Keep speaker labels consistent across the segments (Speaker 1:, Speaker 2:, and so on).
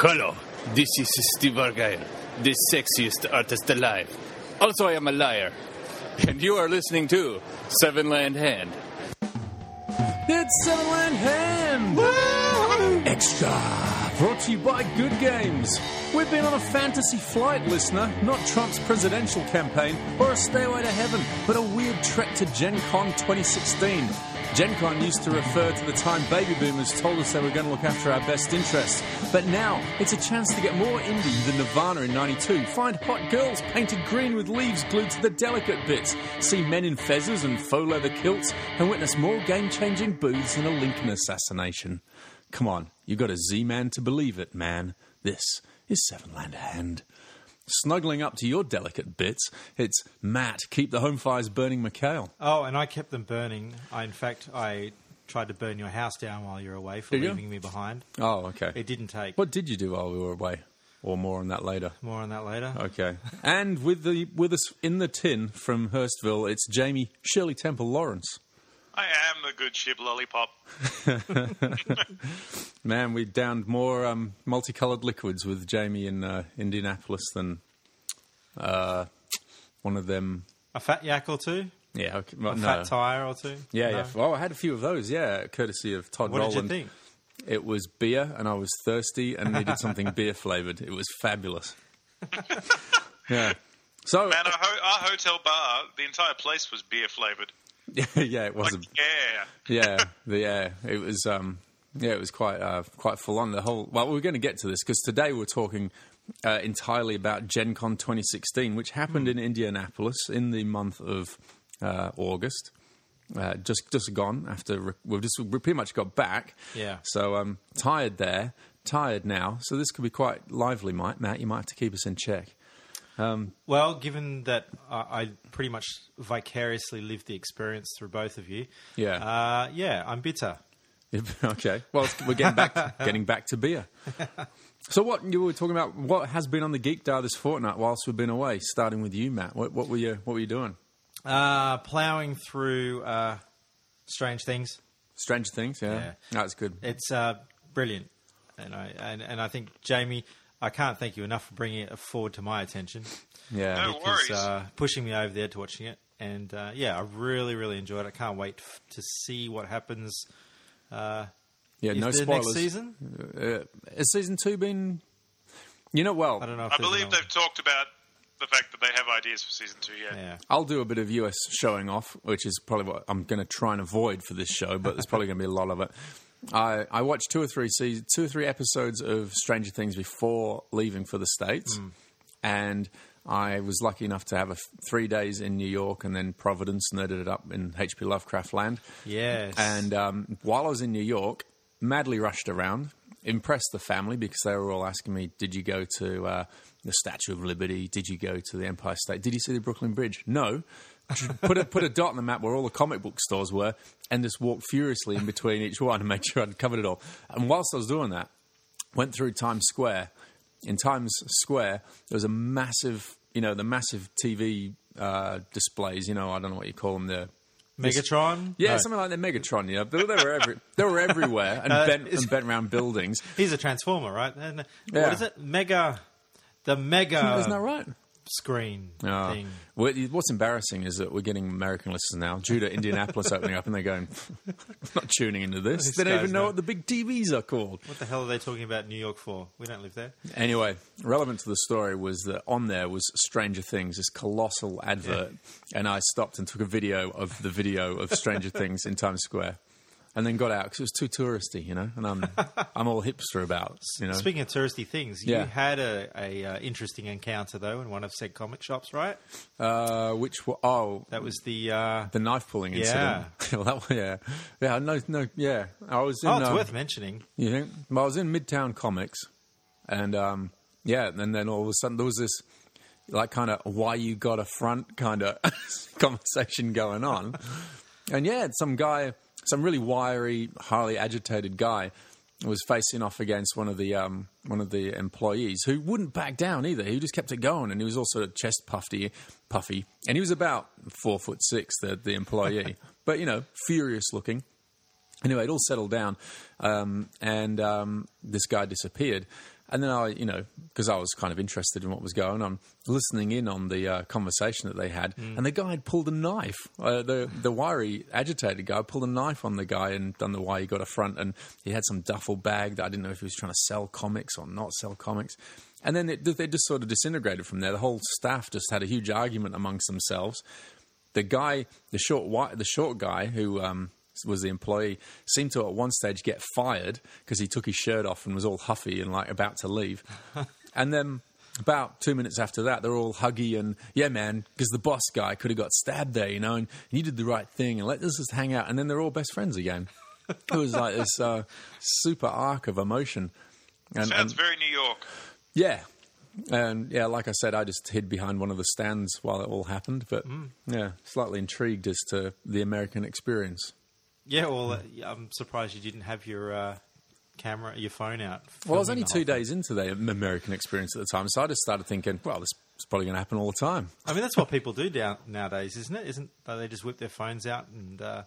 Speaker 1: Hello, this is Steve Argyle, the sexiest artist alive. Also, I am a liar. And you are listening to Seven Land Hand.
Speaker 2: It's Seven Land Hand! Woo! Extra! Brought to you by Good Games. We've been on a fantasy flight, listener, not Trump's presidential campaign or a stairway to heaven, but a weird trek to Gen Con 2016. Gen Con used to refer to the time baby boomers told us they were going to look after our best interests. But now, it's a chance to get more indie than Nirvana in 92, find hot girls painted green with leaves glued to the delicate bits, see men in fezzes and faux leather kilts, and witness more game changing booths than a Lincoln assassination. Come on, you've got a Z Man to believe it, man. This is Seven Land Hand. Snuggling up to your delicate bits, it's Matt, keep the home fires burning McHale.
Speaker 3: Oh, and I kept them burning. I, in fact, I tried to burn your house down while you were away for
Speaker 2: Did you?
Speaker 3: leaving me behind.
Speaker 2: Oh, okay.
Speaker 3: It didn't take.
Speaker 2: What did you do while we were away? Or more on that later.
Speaker 3: More on that later.
Speaker 2: Okay. and with the with us in the tin from Hurstville, it's Jamie Shirley Temple Lawrence.
Speaker 4: I am a good ship lollipop.
Speaker 2: Man, we downed more um, multicolored liquids with Jamie in uh, Indianapolis than uh, one of them.
Speaker 3: A fat yak or two?
Speaker 2: Yeah, okay, well,
Speaker 3: A
Speaker 2: no.
Speaker 3: fat tire or two?
Speaker 2: Yeah,
Speaker 3: No?
Speaker 2: yeah. Well, I had a few of those. Yeah, courtesy of Todd
Speaker 3: What did you think?
Speaker 2: It was beer, and I was thirsty and needed something beer flavored. It was fabulous. yeah. So
Speaker 4: Man, our, ho- our hotel bar, the entire place was beer flavored.
Speaker 2: yeah, it was
Speaker 4: Like,
Speaker 2: a
Speaker 4: yeah.
Speaker 2: yeah, the yeah, it was um, yeah, it was quite uh, quite full on. The whole well, we're going to get to this because today we're talking uh, entirely about Gen Con 2016, which happened in Indianapolis in the month of uh, August. Uh, just just gone after re- we've just we pretty much got back.
Speaker 3: Yeah.
Speaker 2: So um, tired there, tired now. So this could be quite lively, Mike. Matt, you might have to keep us in check.
Speaker 3: Well, given that I, I pretty much vicariously lived the experience through both of you,
Speaker 2: Yeah.
Speaker 3: uh, yeah, I'm bitter.
Speaker 2: okay. Well, it's- we're getting back getting back to beer. So, what you were talking about? What has been on the Geek Dial this fortnight whilst we've been away? Starting with you, Matt. What, what were you What were you doing?
Speaker 3: Uh, plowing through uh, Strange Things.
Speaker 2: Strange Things. Yeah,
Speaker 3: Yeah.
Speaker 2: that's good.
Speaker 3: It's uh, brilliant, and I and, and I think Jamie, I can't thank you enough for bringing it forward to my attention.
Speaker 2: Yeah.
Speaker 4: No
Speaker 3: because
Speaker 4: worries.
Speaker 3: uh, pushing me over there to watching it, and uh, yeah, I really really enjoyed it. I can't wait f- to see what happens. Uh,
Speaker 2: yeah.
Speaker 3: is
Speaker 2: No
Speaker 3: the
Speaker 2: spoilers.
Speaker 3: Next season,
Speaker 2: Uh, has season two been? You know, well,
Speaker 3: I don't know. If
Speaker 4: I believe they've talked about the fact that they have ideas for season two yet.
Speaker 3: Yeah,
Speaker 2: I'll do a bit of US showing off, which is probably what I'm going to try and avoid for this show, but there's probably going to be a lot of it. I, I watched two or three seasons, two or three episodes of Stranger Things before leaving for the states, and I was lucky enough to have a f- three days in New York and then Providence, nerded it up in H.P. Lovecraft land.
Speaker 3: yes,
Speaker 2: And um, while I was in New York, madly rushed around, impressed the family because they were all asking me, "Did you go to uh, the Statue of Liberty? Did you go to the Empire State? Did you see the Brooklyn Bridge?" No. Put a put a dot on the map where all the comic book stores were, and just walked furiously in between each one and made sure I'd covered it all. And whilst I was doing that, went through Times Square. In Times Square, there was a massive, you know, the massive TV uh, displays. You know, I don't know what you call them. The
Speaker 3: Megatron.
Speaker 2: yeah,
Speaker 3: No.
Speaker 2: something like the Megatron. Yeah, know, they, they were every, they were everywhere and
Speaker 3: Uh,
Speaker 2: bent and bent around buildings.
Speaker 3: He's a transformer, right? And,
Speaker 2: Yeah.
Speaker 3: What is it? Mega, the mega
Speaker 2: Isn't that right?
Speaker 3: Screen
Speaker 2: Oh.
Speaker 3: thing.
Speaker 2: Well, What's embarrassing is that we're getting American listeners now due to Indianapolis opening up, and they're going, not tuning into this.
Speaker 3: These
Speaker 2: they don't even know
Speaker 3: know.
Speaker 2: what the big TVs are called.
Speaker 3: What the hell are they talking about New York for? We don't live there.
Speaker 2: Anyway, relevant to the story was that on there was Stranger Things, this colossal advert, and I stopped and took a video of the video of Stranger Things in Times Square, and then got out because it was too touristy, you know. And I'm I'm all hipster about, you know.
Speaker 3: Speaking of touristy things,
Speaker 2: Yeah.
Speaker 3: you had a, a uh, interesting encounter though in one of said comic shops, right?
Speaker 2: Uh, which were, oh
Speaker 3: That was the. Uh,
Speaker 2: the knife pulling incident. well, that, yeah, yeah, no, no, yeah. I was in.
Speaker 3: oh, it's
Speaker 2: um,
Speaker 3: worth mentioning.
Speaker 2: You think? Well, I was in Midtown Comics, and um, yeah, and then all of a sudden there was this like kind of why you got a front kind of conversation going on, and yeah, some guy, some really wiry, highly agitated guy. Was facing off against one of the um, one of the employees who wouldn't back down either. He just kept it going, and he was also chest puffy, puffy, and he was about four foot six. The the employee, but you know, furious looking. Anyway, it all settled down, um, and um, this guy disappeared. And then I, you know, because I was kind of interested in what was going on, listening in on the uh, conversation that they had, and the guy had pulled a knife. Uh, the the wiry, agitated guy pulled a knife on the guy and done the why he got a front, and he had some duffel bag that I didn't know if he was trying to sell comics or not sell comics. And then it, they just sort of disintegrated from there. The whole staff just had a huge argument amongst themselves. The guy, the short, the short guy who um, was the employee, seemed to at one stage get fired because he took his shirt off and was all huffy and like about to leave. and then about two minutes after that, they're all huggy and yeah, man, because the boss guy could have got stabbed there, you know, and you did the right thing and let us just hang out. And then they're all best friends again. it was like this uh, super arc of emotion. And,
Speaker 4: Sounds
Speaker 2: and-
Speaker 4: very New York.
Speaker 2: yeah. And yeah, like I said, I just hid behind one of the stands while it all happened. But yeah, slightly intrigued as to the American experience.
Speaker 3: Yeah, well, uh, I'm surprised you didn't have your uh, camera, your phone out.
Speaker 2: Well, I was only two
Speaker 3: thing.
Speaker 2: days into the American experience at the time, so I just started thinking, well, this is probably going to happen all the time.
Speaker 3: I mean, that's what people do down, nowadays, isn't it? Isn't they just whip their phones out and uh,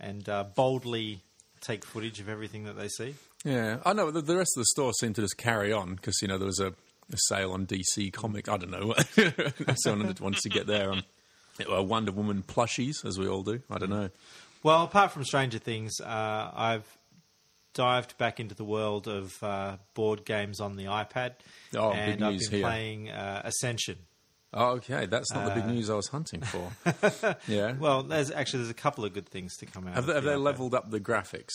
Speaker 3: and uh, boldly take footage of everything that they see?
Speaker 2: Yeah, I know. The, the rest of the store seemed to just carry on because you know there was a, a sale on DC Comic. I don't know. Someone wants to get there on uh, Wonder Woman plushies, as we all do. I don't know.
Speaker 3: Well, apart from Stranger Things, uh, I've dived back into the world of uh, board games on the iPad,
Speaker 2: Oh, big
Speaker 3: and I've
Speaker 2: news
Speaker 3: been
Speaker 2: here.
Speaker 3: playing uh, Ascension.
Speaker 2: Oh, okay, that's not the big news I was hunting for. yeah.
Speaker 3: Well, there's actually there's a couple of good things to come out.
Speaker 2: have
Speaker 3: of
Speaker 2: they, have
Speaker 3: the
Speaker 2: they
Speaker 3: iPad.
Speaker 2: leveled up the graphics?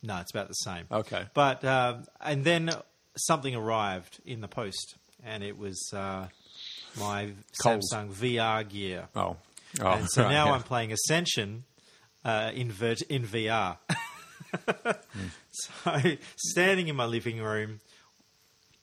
Speaker 3: No, it's about the same.
Speaker 2: Okay.
Speaker 3: But um, and then something arrived in the post, and it was uh, my
Speaker 2: Cold.
Speaker 3: Samsung VR gear.
Speaker 2: Oh. oh
Speaker 3: and so
Speaker 2: right,
Speaker 3: now
Speaker 2: yeah.
Speaker 3: I'm playing Ascension uh, in virt- in VR. so standing in my living room,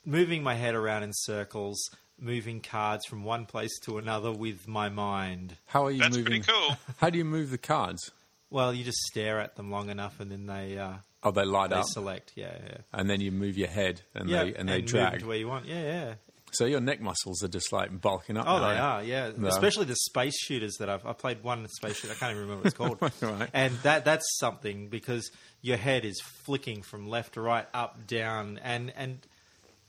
Speaker 3: moving my head around in circles, moving cards from one place to another with my mind.
Speaker 2: How are you
Speaker 4: That's
Speaker 2: moving?
Speaker 4: pretty cool.
Speaker 2: How do you move the cards?
Speaker 3: Well, you just stare at them long enough, and then they uh,
Speaker 2: Oh, they light
Speaker 3: they
Speaker 2: up,
Speaker 3: select. Yeah, yeah.
Speaker 2: and then you move your head, and
Speaker 3: yeah,
Speaker 2: they and they
Speaker 3: move
Speaker 2: drag.
Speaker 3: to where you want. Yeah, yeah.
Speaker 2: So your neck muscles are just like bulking up.
Speaker 3: Oh, they are, yeah.
Speaker 2: No.
Speaker 3: Especially the space shooters that I've I played one space shooter. I can't even remember what it's called.
Speaker 2: Right.
Speaker 3: And that that's something because your head is flicking from left to right, up, down, and and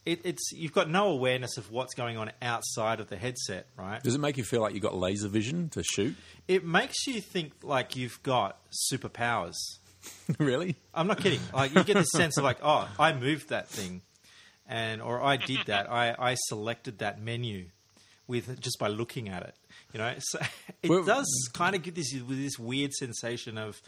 Speaker 3: it, it's you've got no awareness of what's going on outside of the headset, right?
Speaker 2: Does it make you feel like you've got laser vision to shoot?
Speaker 3: It makes you think like you've got superpowers.
Speaker 2: really?
Speaker 3: I'm not kidding. Like you get this sense of like, oh, I moved that thing, and or I did that. I, I selected that menu with just by looking at it. You know, so it
Speaker 2: Well-
Speaker 3: does kind of give this this weird sensation of,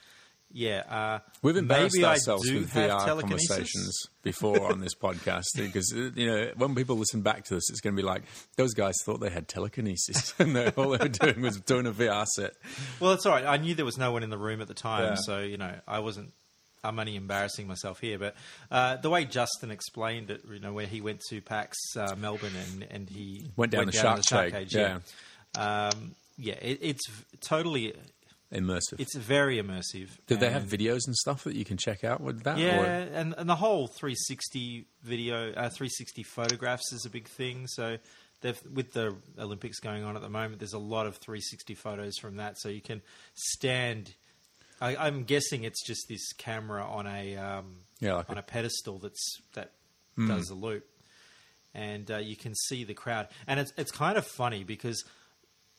Speaker 3: yeah, uh,
Speaker 2: We've embarrassed
Speaker 3: maybe
Speaker 2: ourselves
Speaker 3: I do
Speaker 2: with VR conversations before on this podcast because uh, you know when people listen back to this, it's going to be like those guys thought they had telekinesis and they, all they were doing was doing a VR set.
Speaker 3: Well, it's all right. I knew there was no one in the room at the time,
Speaker 2: Yeah.
Speaker 3: so you know, I wasn't. I'm only embarrassing myself here, but uh, the way Justin explained it, you know, where he went to PAX uh, Melbourne and, and he
Speaker 2: Went down the shark
Speaker 3: shark
Speaker 2: cage,
Speaker 3: cage, yeah, um, yeah, it, it's totally,
Speaker 2: Immersive.
Speaker 3: it's very immersive.
Speaker 2: Did they have videos and stuff that you can check out with that?
Speaker 3: Yeah,
Speaker 2: Or-
Speaker 3: and, and the whole 360 video, uh, 360 photographs is a big thing. So they've, with the Olympics going on at the moment, there's a lot of 360 photos from that. So you can stand. I, I'm guessing it's just this camera on a um,
Speaker 2: Yeah, like
Speaker 3: on
Speaker 2: a-
Speaker 3: a pedestal that's that
Speaker 2: Hmm.
Speaker 3: does the loop, and uh, you can see the crowd. And it's it's kind of funny because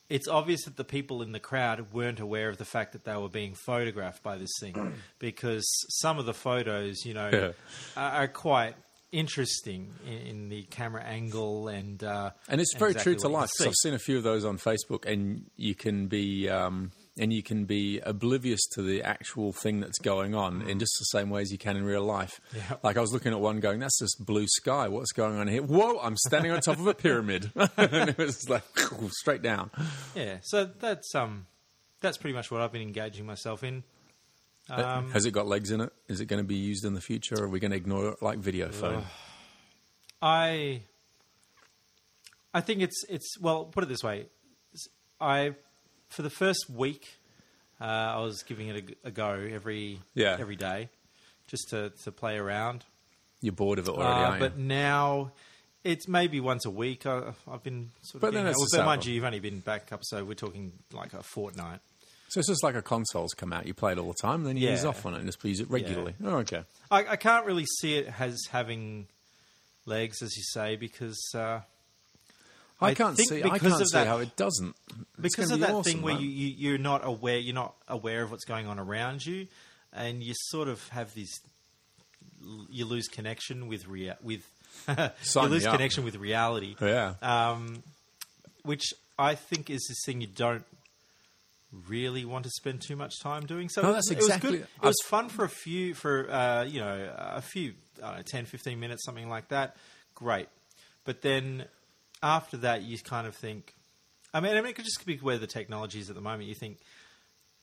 Speaker 3: it's obvious that the people in the crowd weren't aware of the fact that they were being photographed by this thing because some of the photos, you know,
Speaker 2: Yeah.
Speaker 3: are, are quite interesting in, in the camera angle and uh,
Speaker 2: And it's very
Speaker 3: exactly
Speaker 2: true to life. I've seen a few of those on Facebook, and you can be um, and you can be oblivious to the actual thing that's going on in just the same way as you can in real life.
Speaker 3: Mm. Yeah.
Speaker 2: Like I was looking at one, going, "That's just blue sky. What's going on here? Whoa! I'm standing on top of a pyramid." and it was like straight down.
Speaker 3: Yeah, so that's um, that's pretty much what I've been engaging myself in. Um,
Speaker 2: Has it got legs in it? Is it going to be used in the future? Or are we going to ignore it like video phone?
Speaker 3: I I think it's it's well put it this way I for the first week uh, I was giving it a, a go every
Speaker 2: Yeah.
Speaker 3: every day just to, to play around
Speaker 2: You're bored of it already,
Speaker 3: uh,
Speaker 2: aren't you?
Speaker 3: but now it's maybe once a week I, I've been sort
Speaker 2: But
Speaker 3: of
Speaker 2: then it's
Speaker 3: out.
Speaker 2: the
Speaker 3: but mind you you've only been back up so we're talking like a fortnight
Speaker 2: So it's just like a console's come out. You play it all the time, then you
Speaker 3: Yeah.
Speaker 2: ease off on it and just use it regularly. Oh, okay.
Speaker 3: I, I can't really see it as having legs, as you say, because uh,
Speaker 2: I,
Speaker 3: I
Speaker 2: can't see. I can't see
Speaker 3: that-
Speaker 2: how it doesn't. It's
Speaker 3: because of
Speaker 2: be
Speaker 3: that
Speaker 2: awesome,
Speaker 3: thing where you, you you're not aware you're not aware of what's going on around you, and you sort of have this. You lose connection with rea- with you lose connection with reality.
Speaker 2: Yeah.
Speaker 3: um, which I think is this thing you don't really want to spend too much time doing. So
Speaker 2: No,
Speaker 3: it-
Speaker 2: that's
Speaker 3: it was
Speaker 2: exactly-
Speaker 3: good. It was fun for a few for uh, you know a few I know, 10, 15 minutes, something like that. Great, but then after that, you kind of think. I mean, I mean, it could just be where the technology is at the moment. You think.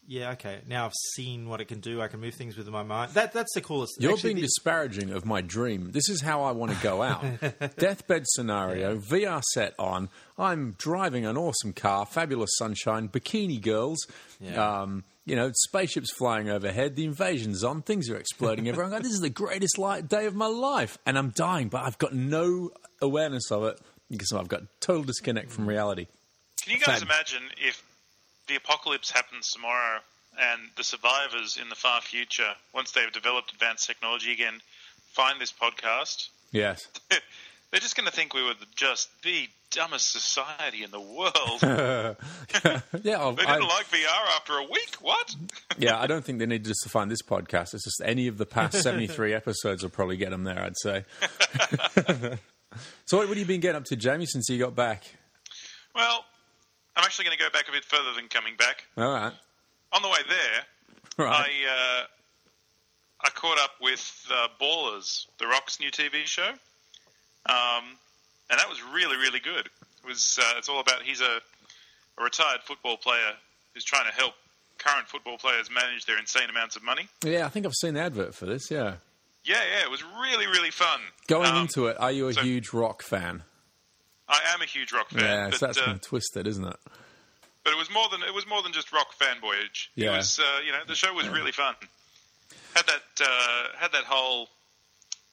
Speaker 3: Yeah, okay. Now I've seen what it can do. I can move things with my mind. That that's the coolest.
Speaker 2: You're
Speaker 3: Actually,
Speaker 2: being
Speaker 3: the-
Speaker 2: disparaging of my dream. This is how I want to go out. Deathbed scenario, VR set on. I'm driving an awesome car, fabulous sunshine, bikini girls.
Speaker 3: Yeah.
Speaker 2: Um, you know, spaceships flying overhead. The invasion's on. Things are exploding everywhere. I'm this is the greatest light day of my life, and I'm dying, but I've got no awareness of it because I've got total disconnect from reality.
Speaker 4: Can you guys imagine if the apocalypse happens tomorrow and the survivors in the far future, once they've developed advanced technology again, find this podcast?
Speaker 2: Yes.
Speaker 4: They're just going to think we were just the dumbest society in the world.
Speaker 2: Yeah.
Speaker 4: They
Speaker 2: I-
Speaker 4: didn't like VR after a week. What?
Speaker 2: Yeah, I don't think they need just to find this podcast. It's just any of the past 73 episodes will probably get them there, I'd say. so, what have you been getting up to, Jamie, since you got back?
Speaker 4: Well, I'm actually going to go back a bit further than coming back.
Speaker 2: All right.
Speaker 4: On the way there,
Speaker 2: Right.
Speaker 4: I uh, I caught up with uh, Ballers, The Rock's new TV show, um, and that was really really good. It was uh, it's all about he's a, a retired football player who's trying to help current football players manage their insane amounts of money.
Speaker 2: yeah, I think I've seen the advert for this, yeah.
Speaker 4: Yeah, yeah, it was really really fun.
Speaker 2: Going
Speaker 4: Um,
Speaker 2: into it, are you a
Speaker 4: so-
Speaker 2: huge rock fan?
Speaker 4: I am a huge rock fan,
Speaker 2: yeah,
Speaker 4: but
Speaker 2: so that's
Speaker 4: uh,
Speaker 2: been twisted, isn't it?
Speaker 4: but it was more than it was more than just rock fanboyage. It
Speaker 2: Yeah.
Speaker 4: was uh, you know the show was really fun. Had that uh, had that whole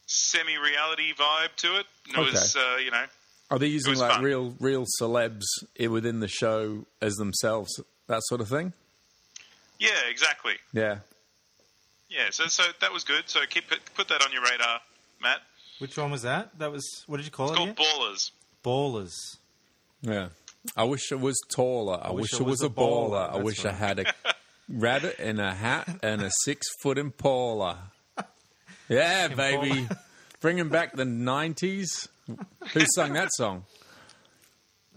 Speaker 4: semi-reality vibe to it. It was uh, you know
Speaker 2: Are they using like
Speaker 4: fun.
Speaker 2: real real celebs within the show as themselves, that sort of thing?
Speaker 4: yeah exactly
Speaker 2: Yeah.
Speaker 4: Yeah. So so that was good. So keep it, put that on your radar, Matt.
Speaker 3: which one was that? That was what did you call
Speaker 4: It's
Speaker 3: it?
Speaker 4: called
Speaker 3: again?
Speaker 4: Ballers.
Speaker 3: Ballers.
Speaker 2: Yeah. I wish it was taller. I, wish,
Speaker 3: wish
Speaker 2: it was, a baller. I
Speaker 3: That's
Speaker 2: wish I had a rabbit in a hat and a six foot Impala. Yeah, baby. Bringing back the 90s. Who sung that song?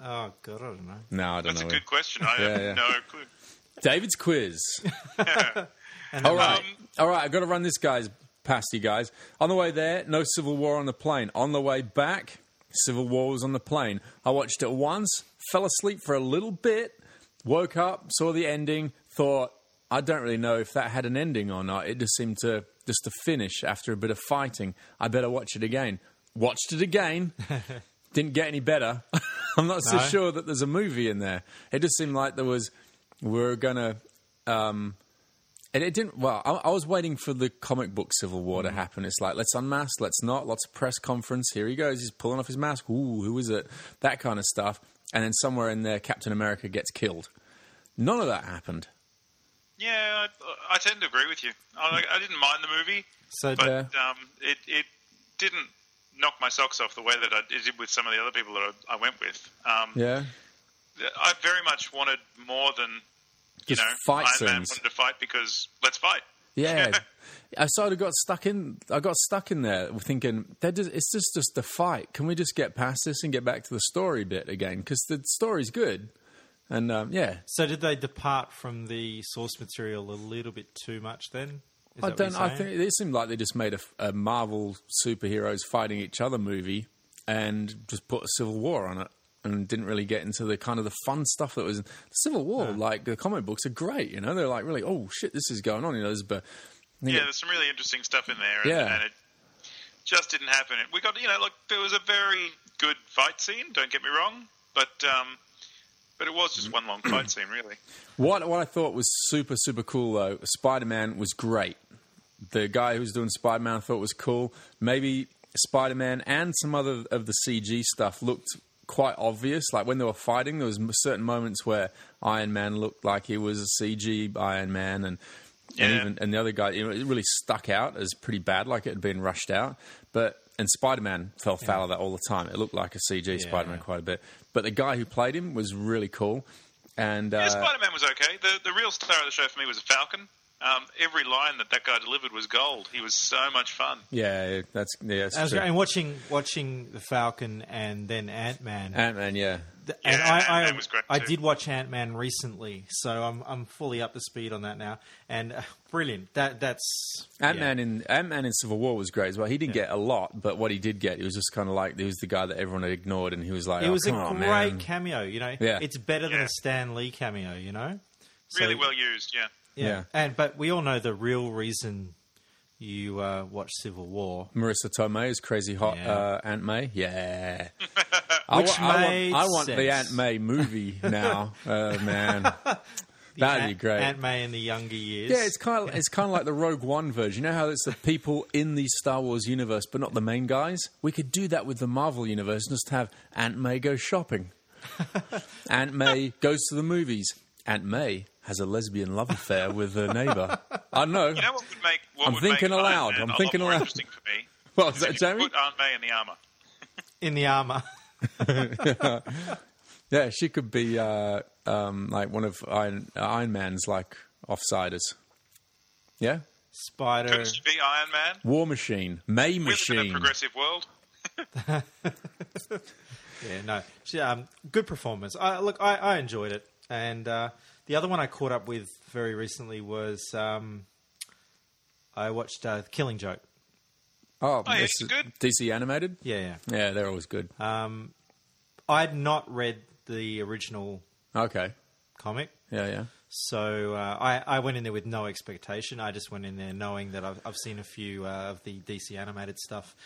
Speaker 3: Oh god, I don't know.
Speaker 2: No, I don't
Speaker 4: That's a good question. I
Speaker 2: Yeah,
Speaker 4: have
Speaker 2: yeah.
Speaker 4: no clue.
Speaker 2: David's quiz.
Speaker 3: And
Speaker 2: All right.
Speaker 4: Um,
Speaker 2: All right, I've got to run this guy's past you guys. On the way there, no Civil War on the plane. On the way back, Civil War was on the plane. I watched it once, fell asleep for a little bit, woke up, saw the ending, thought, I don't really know if that had an ending or not. It just seemed to just to finish after a bit of fighting. I better watch it again. Watched it again. Didn't get any better. I'm not so
Speaker 3: No?
Speaker 2: sure that there's a movie in there. It just seemed like there was. We're gonna um, and it didn't. Well, I, I was waiting for the comic book Civil War
Speaker 3: Mm.
Speaker 2: to happen. It's like let's unmask, let's not. Lots of press conference. Here he goes. He's pulling off his mask. Ooh, who is it? That kind of stuff. And then somewhere in there, Captain America gets killed. None of that happened.
Speaker 4: Yeah, I, I tend to agree with you. I, I didn't mind the movie,
Speaker 3: So
Speaker 4: but
Speaker 2: Yeah.
Speaker 4: um, it it didn't knock my socks off the way that I it did with some of the other people that I, I went with. Um,
Speaker 2: Yeah,
Speaker 4: I very much wanted more than you know
Speaker 2: fight
Speaker 4: Iron Man
Speaker 2: scenes.
Speaker 4: wanted to fight because let's fight.
Speaker 2: yeah. I sort of got stuck in. I got stuck in there thinking that just, it's just just the fight. Can we just get past this and get back to the story bit again? Because the story's good. And um, yeah,
Speaker 3: So did they depart from the source material a little bit too much then? Is
Speaker 2: I
Speaker 3: that
Speaker 2: don't.
Speaker 3: you're
Speaker 2: I think it seemed like they just made a, a Marvel superheroes fighting each other movie and just put a Civil War on it, and didn't really get into the kind of the fun stuff that was in the Civil War. Like the comic books are great, you know. They're like really, oh shit, this is going on. You know, there's but
Speaker 4: Yeah, there's some really interesting stuff in there, and,
Speaker 2: Yeah.
Speaker 4: and it just didn't happen. We got you know, look, there was a very good fight scene. Don't get me wrong, but um, but it was just one long fight scene, really.
Speaker 2: What what I thought was super super cool though, Spider Man was great. The guy who was doing Spider Man I thought was cool. Maybe Spider Man and some other of the CG stuff looked quite obvious. Like when they were fighting, there was certain moments where Iron Man looked like he was a CG Iron Man, and and even and the other guy, you know, it really stuck out as pretty bad, like it had been rushed out. But and Spider Man fell foul of that all the time. It looked like a CG Spider Man quite a bit. But the guy who played him was really cool. And
Speaker 4: Yeah,
Speaker 2: uh,
Speaker 4: Spider Man was okay. The the real star of the show for me was Falcon. Um, every line that that guy delivered was gold. He was so much fun.
Speaker 2: yeah, that's yeah, that's
Speaker 3: That was
Speaker 2: true.
Speaker 3: great. And watching watching the Falcon and then Ant Man.
Speaker 2: Ant Man, yeah.
Speaker 3: Th- and
Speaker 4: Yeah,
Speaker 3: I, I,
Speaker 4: was great
Speaker 3: I did watch Ant Man recently, so I'm I'm fully up to speed on that now, and uh, brilliant. That that's
Speaker 2: Ant
Speaker 3: yeah.
Speaker 2: Man in Ant Man in Civil War was great as well. He didn't get a lot, but what he did get, he was just kind of like he was the guy that everyone had ignored, and he was like,
Speaker 3: It
Speaker 2: oh,
Speaker 3: was a
Speaker 2: come on,
Speaker 3: great
Speaker 2: man.
Speaker 3: cameo. You know,
Speaker 2: Yeah.
Speaker 3: it's better than a Stan Lee cameo. You know, So-
Speaker 4: Really well used. Yeah.
Speaker 3: Yeah.
Speaker 2: Yeah.
Speaker 3: and but we all know the real reason you uh, watch Civil War.
Speaker 2: Marisa Tomei is crazy hot.
Speaker 3: Yeah.
Speaker 2: Uh, Aunt May, yeah. I,
Speaker 3: Which
Speaker 2: I
Speaker 3: made
Speaker 2: want, I want the. Aunt May movie now, uh, man. That'd be great.
Speaker 3: Aunt May in the younger years.
Speaker 2: Yeah, it's kind of it's kind of like the Rogue One version. You know how it's the people in the Star Wars universe, but not the main guys. We could do that with the Marvel universe just have Aunt May go shopping. Aunt May goes to the movies. Aunt May has a lesbian love affair with her neighbor. I know.
Speaker 4: You know what would make what
Speaker 2: I'm
Speaker 4: would
Speaker 2: thinking
Speaker 4: make
Speaker 2: aloud. I'm
Speaker 4: a lot
Speaker 2: thinking
Speaker 4: more
Speaker 2: aloud.
Speaker 4: Interesting for me.
Speaker 2: Well, was
Speaker 4: is
Speaker 2: that,
Speaker 4: you
Speaker 2: Jamie?
Speaker 4: Put Aunt May in the armor.
Speaker 3: in the armor.
Speaker 2: Yeah, she could be uh, um, like one of Iron, Iron Man's like offsiders. Yeah,
Speaker 3: Spider.
Speaker 4: Could she be Iron Man?
Speaker 2: War Machine, May
Speaker 4: We live in a
Speaker 2: Machine.
Speaker 4: progressive world.
Speaker 3: Yeah, no, she, um, good performance. I, look, I, I enjoyed it, and uh, the other one I caught up with very recently was um, I watched uh, Killing Joke.
Speaker 2: Oh,
Speaker 4: yeah, it's good.
Speaker 2: DC animated.
Speaker 3: Yeah, yeah.
Speaker 2: Yeah, they're always good.
Speaker 3: Um, I'd not read the original
Speaker 2: Okay.
Speaker 3: comic,
Speaker 2: Yeah, yeah.
Speaker 3: so uh, I, I went in there with no expectation. I just went in there knowing that I've, I've seen a few uh, of the DC animated stuff,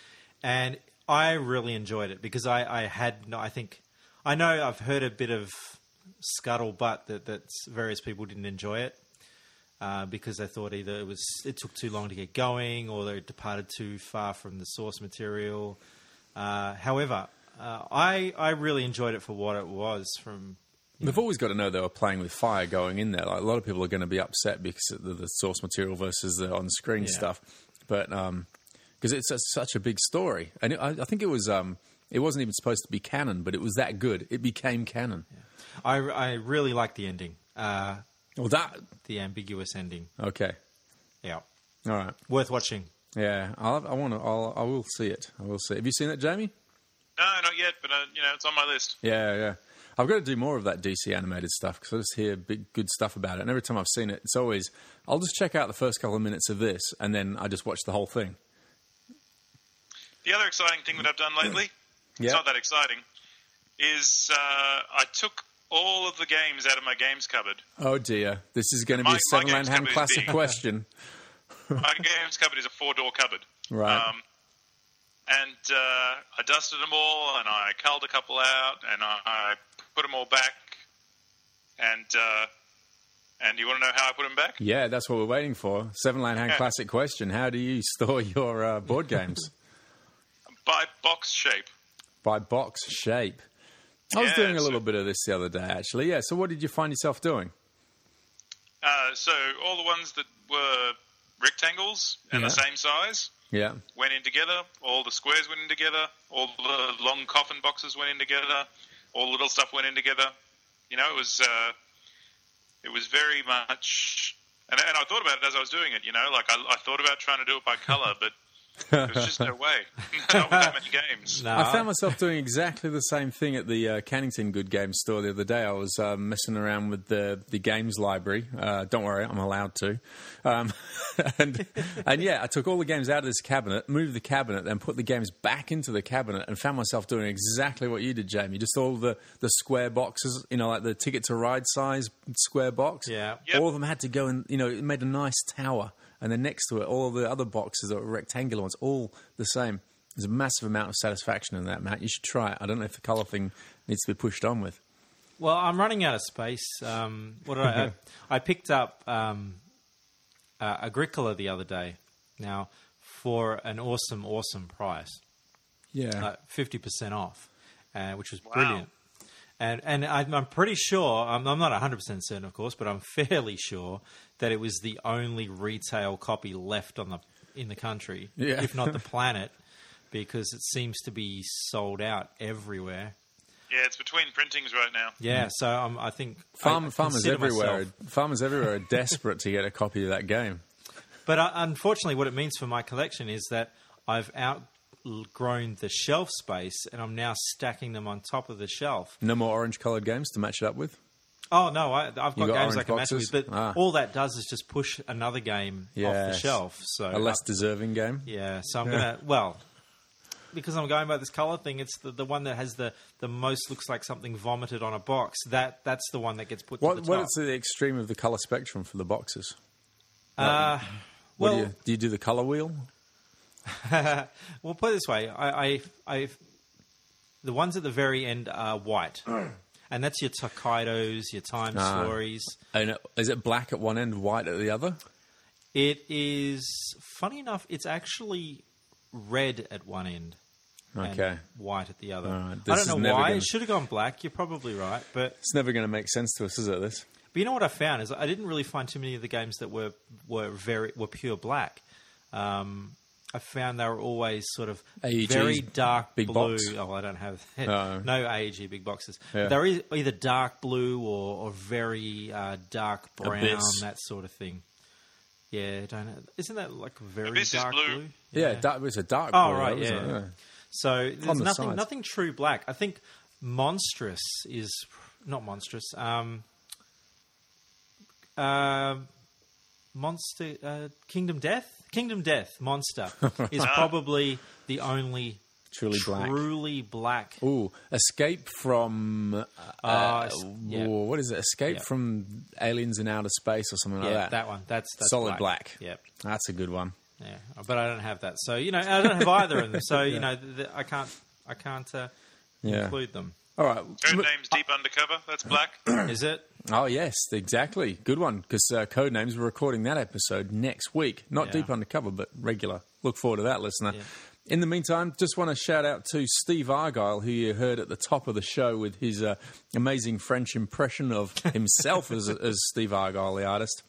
Speaker 3: and I really enjoyed it because I, I had no. I think I know I've heard a bit of scuttlebutt that that various people didn't enjoy it. Uh, because they thought either it was it took too long to get going, or they departed too far from the source material. Uh, however, uh, I I really enjoyed it for what it was. From
Speaker 2: They've always got to know they were playing with fire going in there. Like a lot of people are going to be upset because of the, the source material versus the on-screen
Speaker 3: Yeah.
Speaker 2: stuff, but because it's a, such a big story, and it, I, I think it was um, it wasn't even supposed to be canon, but it was that good. It became canon.
Speaker 3: I I really like the ending, uh,
Speaker 2: Well, that
Speaker 3: the ambiguous ending.
Speaker 2: okay,
Speaker 3: Yeah,
Speaker 2: all right,
Speaker 3: worth watching.
Speaker 2: yeah. I'll, I want to. I'll, I will see it. I will see. It. Have you seen it, Jamie?
Speaker 4: No, not yet, but uh, you know it's on my list.
Speaker 2: Yeah, yeah. I've got to do more of that DC animated stuff because I just hear big, good stuff about it. And every time I've seen it, it's always I'll just check out the first couple of minutes of this, and then I just watch the whole thing.
Speaker 4: The other exciting thing that I've done lately,
Speaker 2: Yeah.
Speaker 4: it's not that exciting, is uh, I took all of the games out of my games cupboard.
Speaker 2: Oh dear, this is going to be
Speaker 4: My-
Speaker 2: a seven land
Speaker 4: game's
Speaker 2: hand classic
Speaker 4: big.
Speaker 2: question.
Speaker 4: my games cupboard is a four door cupboard.
Speaker 2: Right.
Speaker 4: Um, and uh, I dusted them all, and I culled a couple out, and I, I put them all back. And uh, and you want to know how I put them back?
Speaker 2: Yeah, that's what we're waiting for. Seven land hand classic question. How do you store your uh, board games?
Speaker 4: By box shape.
Speaker 2: By box shape. I was
Speaker 4: Yeah,
Speaker 2: doing a
Speaker 4: so-
Speaker 2: little bit of this the other day, actually. Yeah. So, what did you find yourself doing?
Speaker 4: Uh, so all the ones that were rectangles and the same size
Speaker 2: Yeah.
Speaker 4: went in together. All the squares went in together. All the long coffin boxes went in together. All the little stuff went in together. You know, it was uh, it was very much. And, and I thought about it as I was doing it. You know, like I, I thought about trying to do it by color, but there was just no way. Not that many games.
Speaker 3: No,
Speaker 2: I found myself doing exactly the same thing at the uh, Cannington Good Games store the other day. I was uh, messing around with the the games library. Uh, don't worry, I'm allowed to. Um, and and yeah, I took all the games out of this cabinet, moved the cabinet, then put the games back into the cabinet, and found myself doing exactly what you did, Jamie. Just all the the square boxes, you know, like the Ticket to Ride size square box.
Speaker 3: Yeah.
Speaker 4: Yep.
Speaker 2: All of them had to go in. You know, it made a nice tower. And then next to it, all the other boxes are rectangular ones, all the same. There's a massive amount of satisfaction in that, Matt. You should try it. I don't know if the colour thing needs to be pushed on with.
Speaker 3: Well, I'm running out of space. Um, what did I? I, I picked up um, uh, Agricola the other day. Now, for an awesome, awesome price,
Speaker 2: Yeah.
Speaker 3: fifty percent off, uh, which was
Speaker 4: Wow.
Speaker 3: brilliant. And and I'm, I'm pretty sure I'm, I'm not 100 percent certain, of course, but I'm fairly sure that it was the only retail copy left on the in the country,
Speaker 2: Yeah.
Speaker 3: if not the planet. because it seems to be sold out everywhere.
Speaker 4: Yeah, it's between printings right now.
Speaker 3: Yeah, so um, I think
Speaker 2: Farm,
Speaker 3: I
Speaker 2: farmers everywhere,
Speaker 3: myself-
Speaker 2: farmers everywhere are desperate to get a copy of that game.
Speaker 3: But uh, unfortunately, what it means for my collection is that I've outgrown the shelf space, and I'm now stacking them on top of the shelf.
Speaker 2: No more orange-coloured games to match it up with.
Speaker 3: Oh no, I, I've got,
Speaker 2: got
Speaker 3: games I
Speaker 2: orange
Speaker 3: can match with, but
Speaker 2: Ah.
Speaker 3: all that does is just push another game off the shelf. So
Speaker 2: A less deserving game.
Speaker 3: yeah, so I'm gonna well. Because I'm going by this color thing, it's the, the one that has the, the most looks like something vomited on a box. That that's the one that gets put to
Speaker 2: What,
Speaker 3: the
Speaker 2: what is the extreme of the colour spectrum for the boxes?
Speaker 3: uh, well,
Speaker 2: do, you, do you do the colour wheel?
Speaker 3: well, put it this way: I, I, I, the ones at the very end are white, and that's your Tokaidos, your Time
Speaker 2: Ah.
Speaker 3: Stories.
Speaker 2: And it- is it black at one end, white at the other?
Speaker 3: It is funny enough; it's actually red at one end. and
Speaker 2: Okay.
Speaker 3: white at the other.
Speaker 2: All right,
Speaker 3: I
Speaker 2: this
Speaker 3: don't know
Speaker 2: never
Speaker 3: why
Speaker 2: gonna-
Speaker 3: it should have gone black. You're probably right, but
Speaker 2: It's never going to make sense to us, is it? This.
Speaker 3: But you know what I found is I didn't really find too many of the games that were were very were pure black. Um, I found they were always sort of
Speaker 2: AEG's
Speaker 3: very dark
Speaker 2: big
Speaker 3: blue.
Speaker 2: box?
Speaker 3: Oh, I don't have
Speaker 2: Oh.
Speaker 3: no AEG big boxes.
Speaker 2: Yeah.
Speaker 3: They're either dark blue or, or very uh, dark brown,
Speaker 2: Abyss.
Speaker 3: that sort of thing. Yeah, don't know. Isn't that like very
Speaker 4: Abyss is
Speaker 3: dark
Speaker 4: blue.
Speaker 2: Yeah, dark, was a dark
Speaker 3: Oh,
Speaker 2: blue,
Speaker 3: right,
Speaker 2: though, isn't
Speaker 3: yeah. So there's
Speaker 2: the
Speaker 3: nothing
Speaker 2: sides.
Speaker 3: nothing true black. I think monstrous is not monstrous. Um, uh, monster uh, Kingdom Death. Kingdom Death Monster is probably the only
Speaker 2: Truly black.
Speaker 3: truly black.
Speaker 2: Ooh, Escape from. Uh,
Speaker 3: s- yeah.
Speaker 2: What is it? Escape
Speaker 3: Yeah.
Speaker 2: from Aliens in Outer Space or something
Speaker 3: yeah,
Speaker 2: like
Speaker 3: that.
Speaker 2: that.
Speaker 3: one. That's, that's
Speaker 2: Solid
Speaker 3: black.
Speaker 2: black.
Speaker 3: Yep.
Speaker 2: That's a good one.
Speaker 3: Yeah, but I don't have that. So you know, I don't have either of them. So you know, th- th- I can't, I can't uh,
Speaker 2: Yeah.
Speaker 3: include them.
Speaker 2: All right.
Speaker 4: Codenames Deep Undercover. That's black.
Speaker 3: Is it?
Speaker 2: Oh yes, exactly. Good one. Because uh, Codenames we're recording that episode next week. Not
Speaker 3: Yeah.
Speaker 2: deep undercover, but regular. Look forward to that, listener.
Speaker 3: Yeah.
Speaker 2: In the meantime, just want to shout out to Steve Argyle, who you heard at the top of the show with his uh, amazing French impression of himself as, as Steve Argyle, the artist.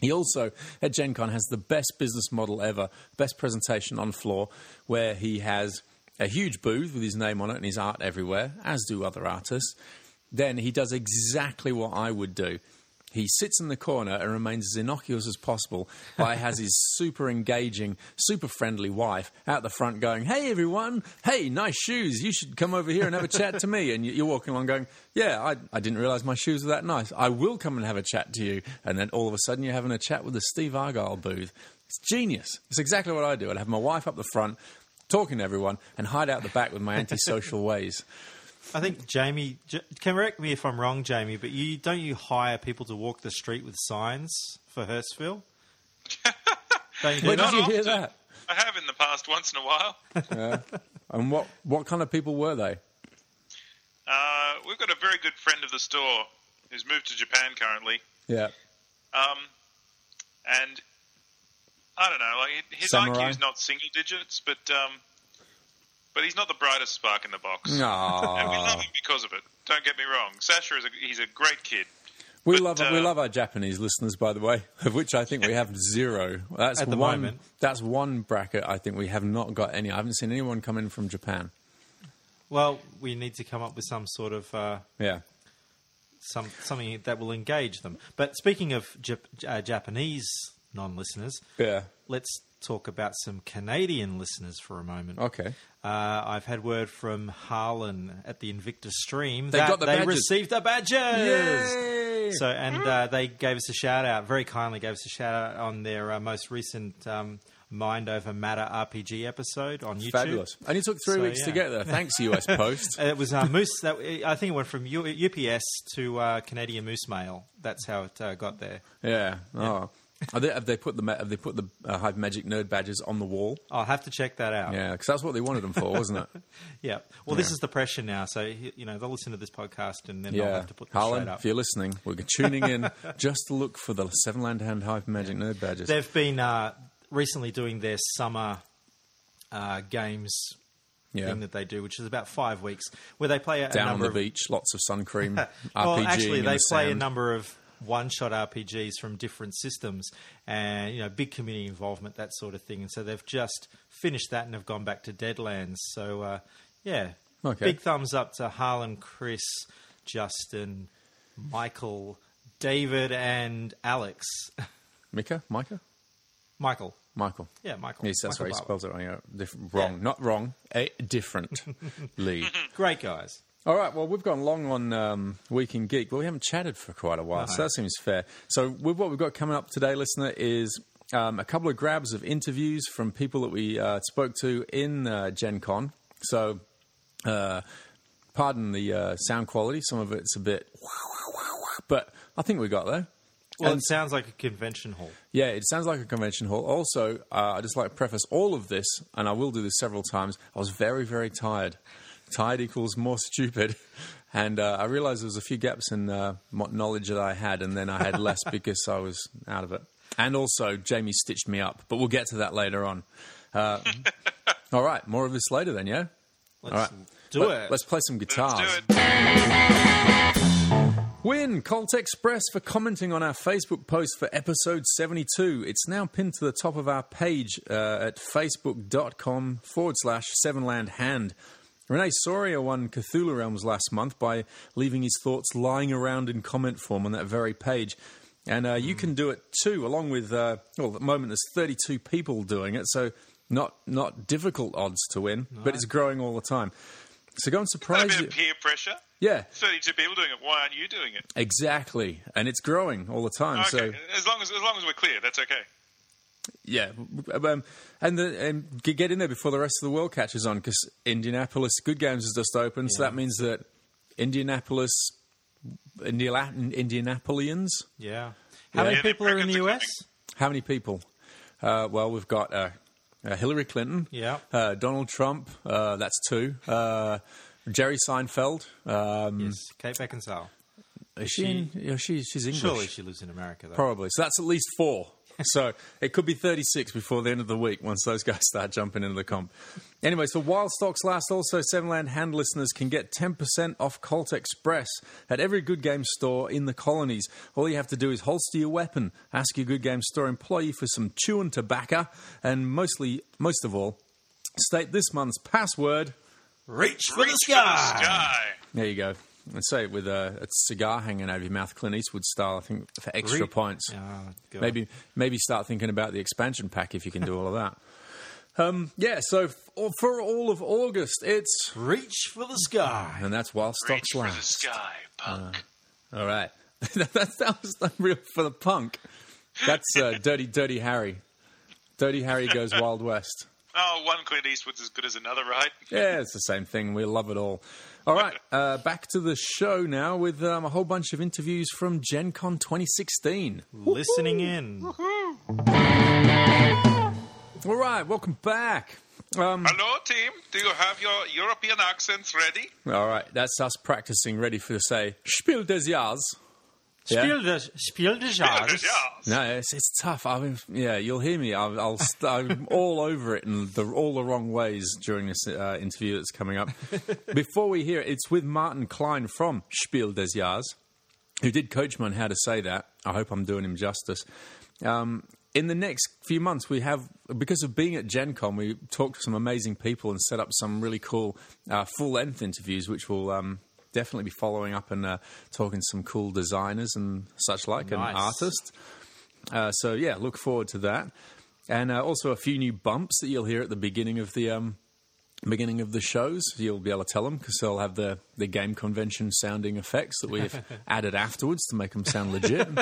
Speaker 2: He also at Gen Con has the best business model ever, best presentation on floor, where he has a huge booth with his name on it and his art everywhere, as do other artists. Then he does exactly what I would do. He sits in the corner and remains as innocuous as possible while he has his super engaging, super friendly wife out the front going, Hey everyone, hey, nice shoes. You should come over here and have a chat to me. And you- you're walking along going, Yeah, I, I didn't realize my shoes were that nice. I will come and have a chat to you. And then all of a sudden you're having a chat with the Steve Argyle booth. It's genius. It's exactly what I do. I'd have my wife up the front talking to everyone and hide out the back with my antisocial ways.
Speaker 3: I think Jamie J- correct me if I'm wrong, Jamie, but you don't you hire people to walk the street with signs for Hurstville? don't you do
Speaker 2: Where did you hear that?
Speaker 4: I have in the past once in a while.
Speaker 2: And what, what kind of people were they?
Speaker 4: Uh, we've got a very good friend of the store who's moved to Japan currently.
Speaker 2: Yeah.
Speaker 4: Um, and I don't know, like his
Speaker 2: Samurai?
Speaker 4: IQ is not single digits, but um, but he's not the brightest spark in the box. And we love him because of it. Don't get me wrong. Sasha is a, he's a great kid.
Speaker 2: We
Speaker 4: But,
Speaker 2: love we
Speaker 4: uh,
Speaker 2: love our Japanese listeners, by the way, of which I think we have zero. That's
Speaker 3: At the
Speaker 2: one.
Speaker 3: moment.
Speaker 2: That's one bracket. I think we have not got any. I haven't seen anyone come in from Japan.
Speaker 3: Well, we need to come up with some sort of uh,
Speaker 2: Yeah.
Speaker 3: some something that will engage them. But speaking of Jap- uh, Japanese non-listeners,
Speaker 2: Yeah.
Speaker 3: let's talk about some Canadian listeners for a moment.
Speaker 2: Okay.
Speaker 3: Uh, I've had word from Harlan at the Invictus stream
Speaker 2: They
Speaker 3: that
Speaker 2: got the
Speaker 3: they
Speaker 2: badges.
Speaker 3: received the badges.
Speaker 2: Yay!
Speaker 3: So, and uh, they gave us a shout out, very kindly gave us a shout out on their uh, most recent um, Mind Over Matter RPG episode on YouTube.
Speaker 2: Fabulous. And it took three
Speaker 3: So,
Speaker 2: weeks
Speaker 3: yeah.
Speaker 2: to get there. Thanks, US Post.
Speaker 3: It was uh, Moose. That I think it went from U- UPS to uh, Canadian Moose Mail. That's how it uh, got there.
Speaker 2: Yeah. Oh. Are they, have they put the have they put the uh, Hive Magic nerd badges on the wall?
Speaker 3: I'll have to check that out.
Speaker 2: Yeah, because that's what they wanted them for, wasn't it?
Speaker 3: Yeah. Well, this is the pressure now. So you know they'll listen to this podcast and then they'll
Speaker 2: Yeah.
Speaker 3: have to put them
Speaker 2: Harlan,
Speaker 3: up.
Speaker 2: if you're listening, we're tuning in just to look for the Seven Land Hand Hive Magic nerd badges.
Speaker 3: They've been uh, recently doing their summer uh, games
Speaker 2: Yeah.
Speaker 3: thing that they do, which is about five weeks, where they play a, a
Speaker 2: Down on
Speaker 3: number
Speaker 2: the
Speaker 3: of.
Speaker 2: beach, lots of sun cream. RPG
Speaker 3: well, actually, they
Speaker 2: the
Speaker 3: play a number of one-shot RPGs from different systems, and you know, big community involvement, that sort of thing. And so they've just finished that and have gone back to Deadlands. So uh, yeah,
Speaker 2: Okay.
Speaker 3: big thumbs up to Harlan, Chris, Justin, Michael, David, and Alex.
Speaker 2: Mika, Micah,
Speaker 3: Michael,
Speaker 2: Michael.
Speaker 3: yeah, Michael.
Speaker 2: Yes, that's
Speaker 3: Michael
Speaker 2: right. He spells it wrong. Different, wrong,
Speaker 3: Yeah.
Speaker 2: not wrong. A different lead.
Speaker 3: Great guys.
Speaker 2: All right. Well, we've gone long on um, Week in Geek, but we haven't chatted for quite a while, so that seems fair. So, with what we've got coming up today, listener, is um, a couple of grabs of interviews from people that we uh, spoke to in uh, Gen Con. So, uh, pardon the uh, sound quality. Some of it's a bit, but I think we got there.
Speaker 3: Well,
Speaker 2: And-
Speaker 3: it sounds like a convention hall.
Speaker 2: Yeah, it sounds like a convention hall. Also, uh, I just like to preface all of this, and I will do this several times. I was very, very tired. Tired equals more stupid. And uh, I realized there was a few gaps in uh, what knowledge that I had, and then I had less because I was out of it. And also, Jamie stitched me up, but we'll get to that later on. Uh, all right, more of this later then, yeah?
Speaker 3: Let's
Speaker 2: all right.
Speaker 3: do
Speaker 2: Let-
Speaker 3: it.
Speaker 2: Let's play some guitars.
Speaker 4: Let's do it.
Speaker 2: Win Colt Express for commenting on our Facebook post for episode 72. It's now pinned to the top of our page uh, at facebook.com forward slash sevenland hand. Renee Soria won Cthulhu Realms last month by leaving his thoughts lying around in comment form on that very page. And uh, you can do it too, along with, uh, well, at the moment there's 32 people doing it, so not not difficult odds to win, but it's growing all the time. So go and
Speaker 4: A
Speaker 2: surprise
Speaker 4: bit
Speaker 2: you.
Speaker 4: of peer pressure.
Speaker 2: Yeah,
Speaker 4: 32 people doing it. Why aren't you doing it?
Speaker 2: exactly. And it's growing all the time.
Speaker 4: Okay,
Speaker 2: So
Speaker 4: as long as as long as we're clear, that's okay.
Speaker 2: Yeah, um, and the, and get in there before the rest of the world catches on because Indianapolis Good Games has just opened, so that means that Indianapolis, Indiala- Indianapolians.
Speaker 3: Yeah. How
Speaker 2: Yeah.
Speaker 3: many people are in the US?
Speaker 2: How many people? Uh, well, we've got uh, uh, Hillary Clinton,
Speaker 3: Yeah.
Speaker 2: uh, Donald Trump. Uh, that's two. Uh, Jerry Seinfeld. Um,
Speaker 3: Yes. Kate Beckinsale.
Speaker 2: Is she? in, yeah, she she's English.
Speaker 3: Surely she lives in America, though.
Speaker 2: Probably. So that's at least four. so it could be 36 before the end of the week once those guys start jumping into the comp. Anyway, so while stocks last, also Sevenland Hand listeners can get 10% off Colt Express at every Good Game store in the colonies. All you have to do is holster your weapon, ask your Good Game store employee for some chewing tobacco, and mostly, most of all, state this month's password.
Speaker 3: Reach for the
Speaker 4: Reach for the sky.
Speaker 2: There you go. And say it with a, a cigar hanging out of your mouth, Clint Eastwood style, I think, for extra
Speaker 3: Re-
Speaker 2: points.
Speaker 3: Oh,
Speaker 2: Maybe maybe start thinking about the expansion pack if you can do all of that. Um, yeah, so f- for all of August, it's
Speaker 3: Reach for the sky.
Speaker 2: and that's while
Speaker 4: Reach
Speaker 2: stocks
Speaker 4: for the sky, punk.
Speaker 2: All right, that, that was the real for the punk. That's uh, Dirty Dirty Harry. Dirty Harry goes Wild West.
Speaker 4: oh, one Clint Eastwood's as good as another, right?
Speaker 2: Yeah, it's the same thing. We love it all. All right, uh, back to the show now with um, a whole bunch of interviews from Gen Con 2016.
Speaker 3: Listening in.
Speaker 2: All right, welcome back. Um,
Speaker 4: Hello, team. Do you have your European accents ready?
Speaker 2: all right, that's us practicing, ready for the say Spiel des Jahres. Yeah?
Speaker 3: Spiel des, Spiel des Jahres.
Speaker 2: No, it's, it's tough. I mean, yeah, you'll hear me. I'll, I'll st- I'm all over it in the, all the wrong ways during this uh, interview that's coming up. Before we hear it, it's with Martin Klein from Spiel des Jahres, who did coach me on how to say that. I hope I'm doing him justice. Um, in the next few months, we have, because of being at Gen Con, we talked to some amazing people and set up some really cool uh, full length interviews, which will um, definitely be following up and uh, talking to some cool designers and such like,
Speaker 3: Nice.
Speaker 2: and artists. Uh, so yeah, look forward to that, and uh, also a few new bumps that you'll hear at the beginning of the um, beginning of the shows. You'll be able to tell them because they'll have the the game convention sounding effects that we've added afterwards to make them sound legit.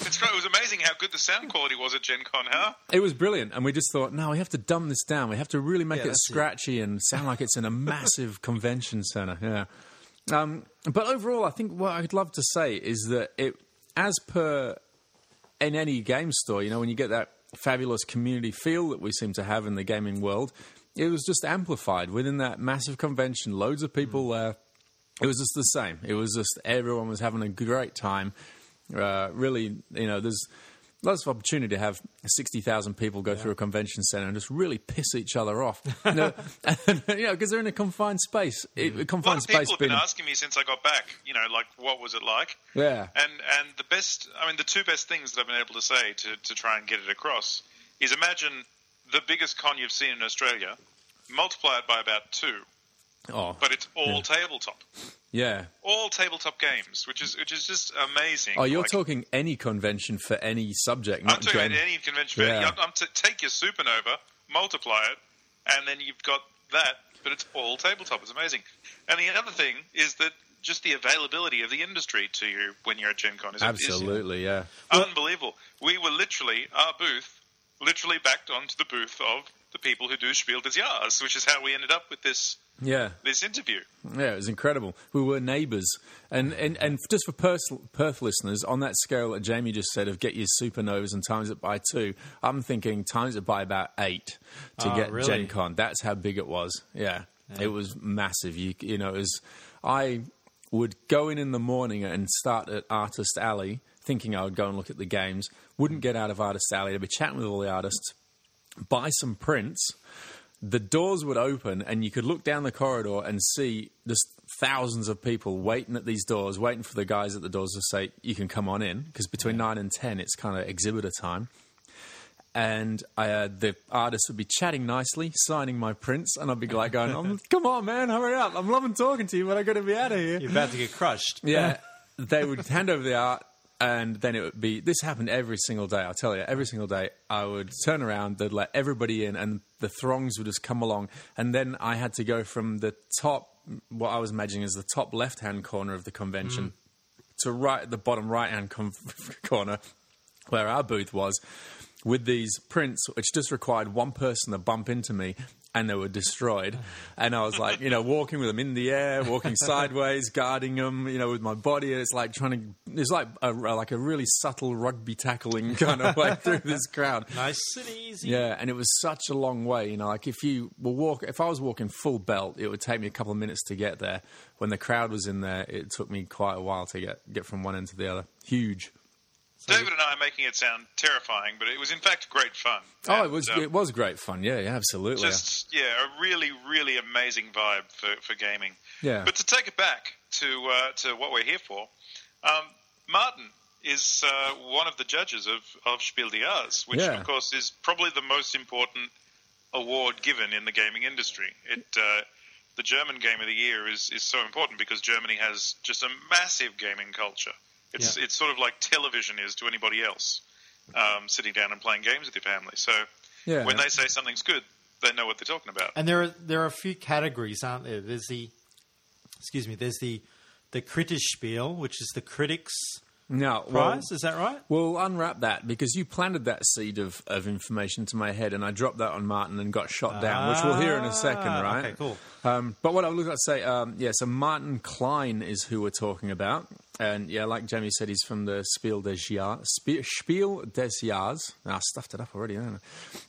Speaker 4: It's, it was amazing how good the sound quality was at Gen Con, huh?
Speaker 2: it was brilliant, and we just thought, no, we have to dumb this down. We have to really make
Speaker 3: Yeah,
Speaker 2: it
Speaker 3: that's it.
Speaker 2: scratchy and sound like it's in a massive convention center. Yeah. Um, but overall, I think what I'd love to say is that it, as per in any game store, you know, when you get that fabulous community feel that we seem to have in the gaming world, it was just amplified within that massive convention. Loads of people there. It was just the same. It was just everyone was having a great time. Uh, really, you know, there's lots of opportunity to have sixty thousand people go through a convention center and just really piss each other off. you know, and, you know, because they're in a confined space. It, mm-hmm.
Speaker 4: A lot
Speaker 2: confined
Speaker 4: of people
Speaker 2: space
Speaker 4: have been asking me since I got back. You know, like what was it like?
Speaker 2: yeah,
Speaker 4: And and the best, I mean, the two best things that I've been able to say to, to try and get it across is imagine the biggest con you've seen in Australia, multiply it by about two,
Speaker 2: oh,
Speaker 4: but it's all tabletop,
Speaker 2: yeah.
Speaker 4: all tabletop games, which is which is just amazing.
Speaker 2: Oh, you're
Speaker 4: Like,
Speaker 2: talking any convention for any subject,
Speaker 4: I'm talking about any convention.
Speaker 2: Yeah.
Speaker 4: Yeah. I'm to take your supernova, multiply it, and then you've got that. But it's all tabletop. It's amazing. And the other thing is that just the availability of the industry to you when you're at Gen Con is is
Speaker 2: Absolutely, yeah.
Speaker 4: unbelievable. We were literally our booth, literally backed onto the booth of the people who do Spiel des Jahres, which is how we ended up with this
Speaker 2: Yeah,
Speaker 4: this interview.
Speaker 2: yeah, it was incredible. We were neighbours, and and, and just for Perth, Perth listeners, on that scale that Jamie just said of get your supernovas and times it by two, I'm thinking times it by about eight to
Speaker 3: Oh,
Speaker 2: get
Speaker 3: really?
Speaker 2: Gen Con. That's how big it was. Yeah, it was massive. You you know, it was I would go in in the morning and start at Artist Alley, thinking I would go and look at the games. Wouldn't get out of Artist Alley. I'd be chatting with all the artists, buy some prints the doors would open and you could look down the corridor and see just thousands of people waiting at these doors, waiting for the guys at the doors to say, you can come on in. Because between 9 and 10, it's kind of exhibitor time. And I, uh, the artists would be chatting nicely, signing my prints, and I'd be like going, "Um, "Come on, man, hurry up! I'm loving talking to you, but I got to be out of here."
Speaker 3: You're about to get crushed.
Speaker 2: Yeah, they would hand over the art, and then it would be. This happened every single day. I'll tell you, every single day, I would turn around, they'd let everybody in, and the throngs would just come along, and then I had to go from the top, what I was imagining is the top left-hand corner of the convention, mm. to right the bottom right-hand com- corner, where our booth was, with these prints, which just required one person to bump into me. And they were destroyed, and I was like, you know, walking with them in the air, walking sideways, guarding them, you know, with my body. It's like trying to, it's like a, like a really subtle rugby tackling kind of way through this crowd.
Speaker 3: Nice and easy.
Speaker 2: Yeah, and it was such a long way. You know, like if you were walk, if I was walking full belt, it would take me a couple of minutes to get there. When the crowd was in there, it took me quite a while to get get from one end to the other. Huge.
Speaker 4: David and I are making it sound terrifying, but it was in fact great fun.
Speaker 2: Oh, it was
Speaker 4: um,
Speaker 2: it was great fun. Yeah, yeah, absolutely.
Speaker 4: just yeah, a really really amazing vibe for, for gaming.
Speaker 2: Yeah.
Speaker 4: But to take it back to uh, to what we're here for, um, Martin is uh, one of the judges of, of Spiel des Jahres, which
Speaker 2: Yeah.
Speaker 4: of course is probably the most important award given in the gaming industry. It uh, the German Game of the Year is, is so important because Germany has just a massive gaming culture. It's
Speaker 3: Yeah.
Speaker 4: it's sort of like television is to anybody else, um, sitting down and playing games with your family. So
Speaker 2: Yeah.
Speaker 4: when they say something's good, they know what they're talking about.
Speaker 3: And there are there are a few categories, aren't there? There's the excuse me. There's the the Kritischspiel, which is the critics
Speaker 2: no, well,
Speaker 3: prize. is that right?
Speaker 2: We'll unwrap that because you planted that seed of, of information to my head, and I dropped that on Martin and got shot down, which we'll hear in a second,
Speaker 3: Ah,
Speaker 2: right?
Speaker 3: okay, cool.
Speaker 2: Um, but what I was going to say, um, yeah, so Martin Klein is who we're talking about. And yeah, like Jamie said, he's from the Spiel des Jahres. Spiel, des Jahres. Ah, I stuffed it up already? Um,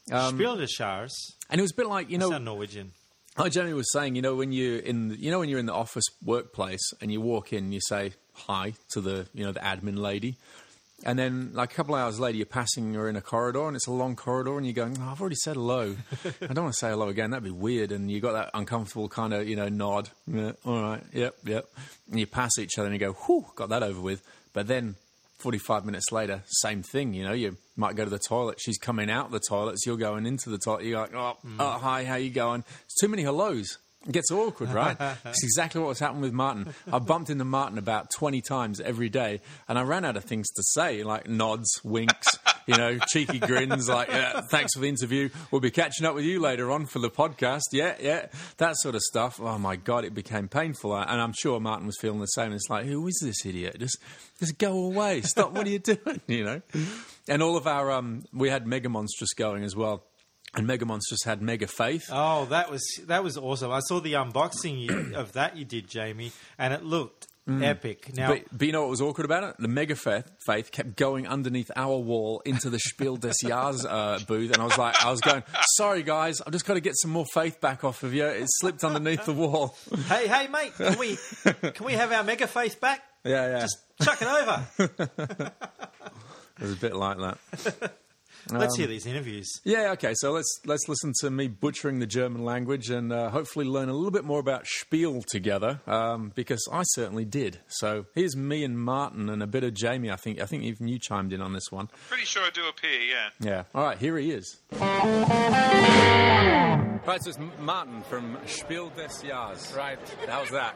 Speaker 3: Spiel des Jahres.
Speaker 2: And it was a bit like, you know,
Speaker 3: Norwegian.
Speaker 2: like Jamie was saying, you know, when you're in, you know, when you're in the office workplace and you walk in, and you say hi to the, you know, the admin lady, and then like a couple of hours later, you're passing her in a corridor, and it's a long corridor, and you're going, oh, I've already said hello. I don't want to say hello again. That'd be weird. And you got that uncomfortable kind of, you know, nod. Yeah, all right, yep, yep. And you pass each other, and you go, whew, got that over with. But then 45 minutes later, same thing. You know, you might go to the toilet. She's coming out the toilet. So you're going into the toilet. You're like, oh, mm. oh hi, how you going? It's too many hellos. It gets awkward, right? It's exactly what was happening with Martin. I bumped into Martin about 20 times every day, and I ran out of things to say, like nods, winks, you know, cheeky grins, like, yeah, thanks for the interview. We'll be catching up with you later on for the podcast. Yeah, yeah, that sort of stuff. Oh, my God, it became painful. And I'm sure Martin was feeling the same. It's like, who is this idiot? Just, just go away. Stop. what are you doing? You know? And all of our, um, we had Mega Monstrous going as well. And Mega Monstrous had Mega Faith.
Speaker 3: Oh, that was that was awesome. I saw the unboxing you, of that you did, Jamie, and it looked epic. Now,
Speaker 2: But, but you know what was awkward about it? The Mega Faith, Faith kept going underneath our wall into the Spiel des Jahres uh, booth, and I was like, I was going, sorry guys, I've just got to get some more faith back off of you. It slipped underneath the wall.
Speaker 3: hey, hey, mate, can we can we have our mega faith back?
Speaker 2: Yeah, yeah.
Speaker 3: Just chuck it over.
Speaker 2: It was a bit like that.
Speaker 3: Let's
Speaker 2: Um,
Speaker 3: hear these interviews.
Speaker 2: Yeah, okay. So let's let's listen to me butchering the German language and uh, hopefully learn a little bit more about Spiel together, um, because I certainly did. So here's me and Martin and a bit of Jamie. I think I think even you chimed in on this one.
Speaker 4: I'm Pretty sure I do appear, yeah.
Speaker 2: Yeah. All right, here he is. Right, so it's Martin from Spiel des Jahres.
Speaker 5: Right.
Speaker 2: How's that?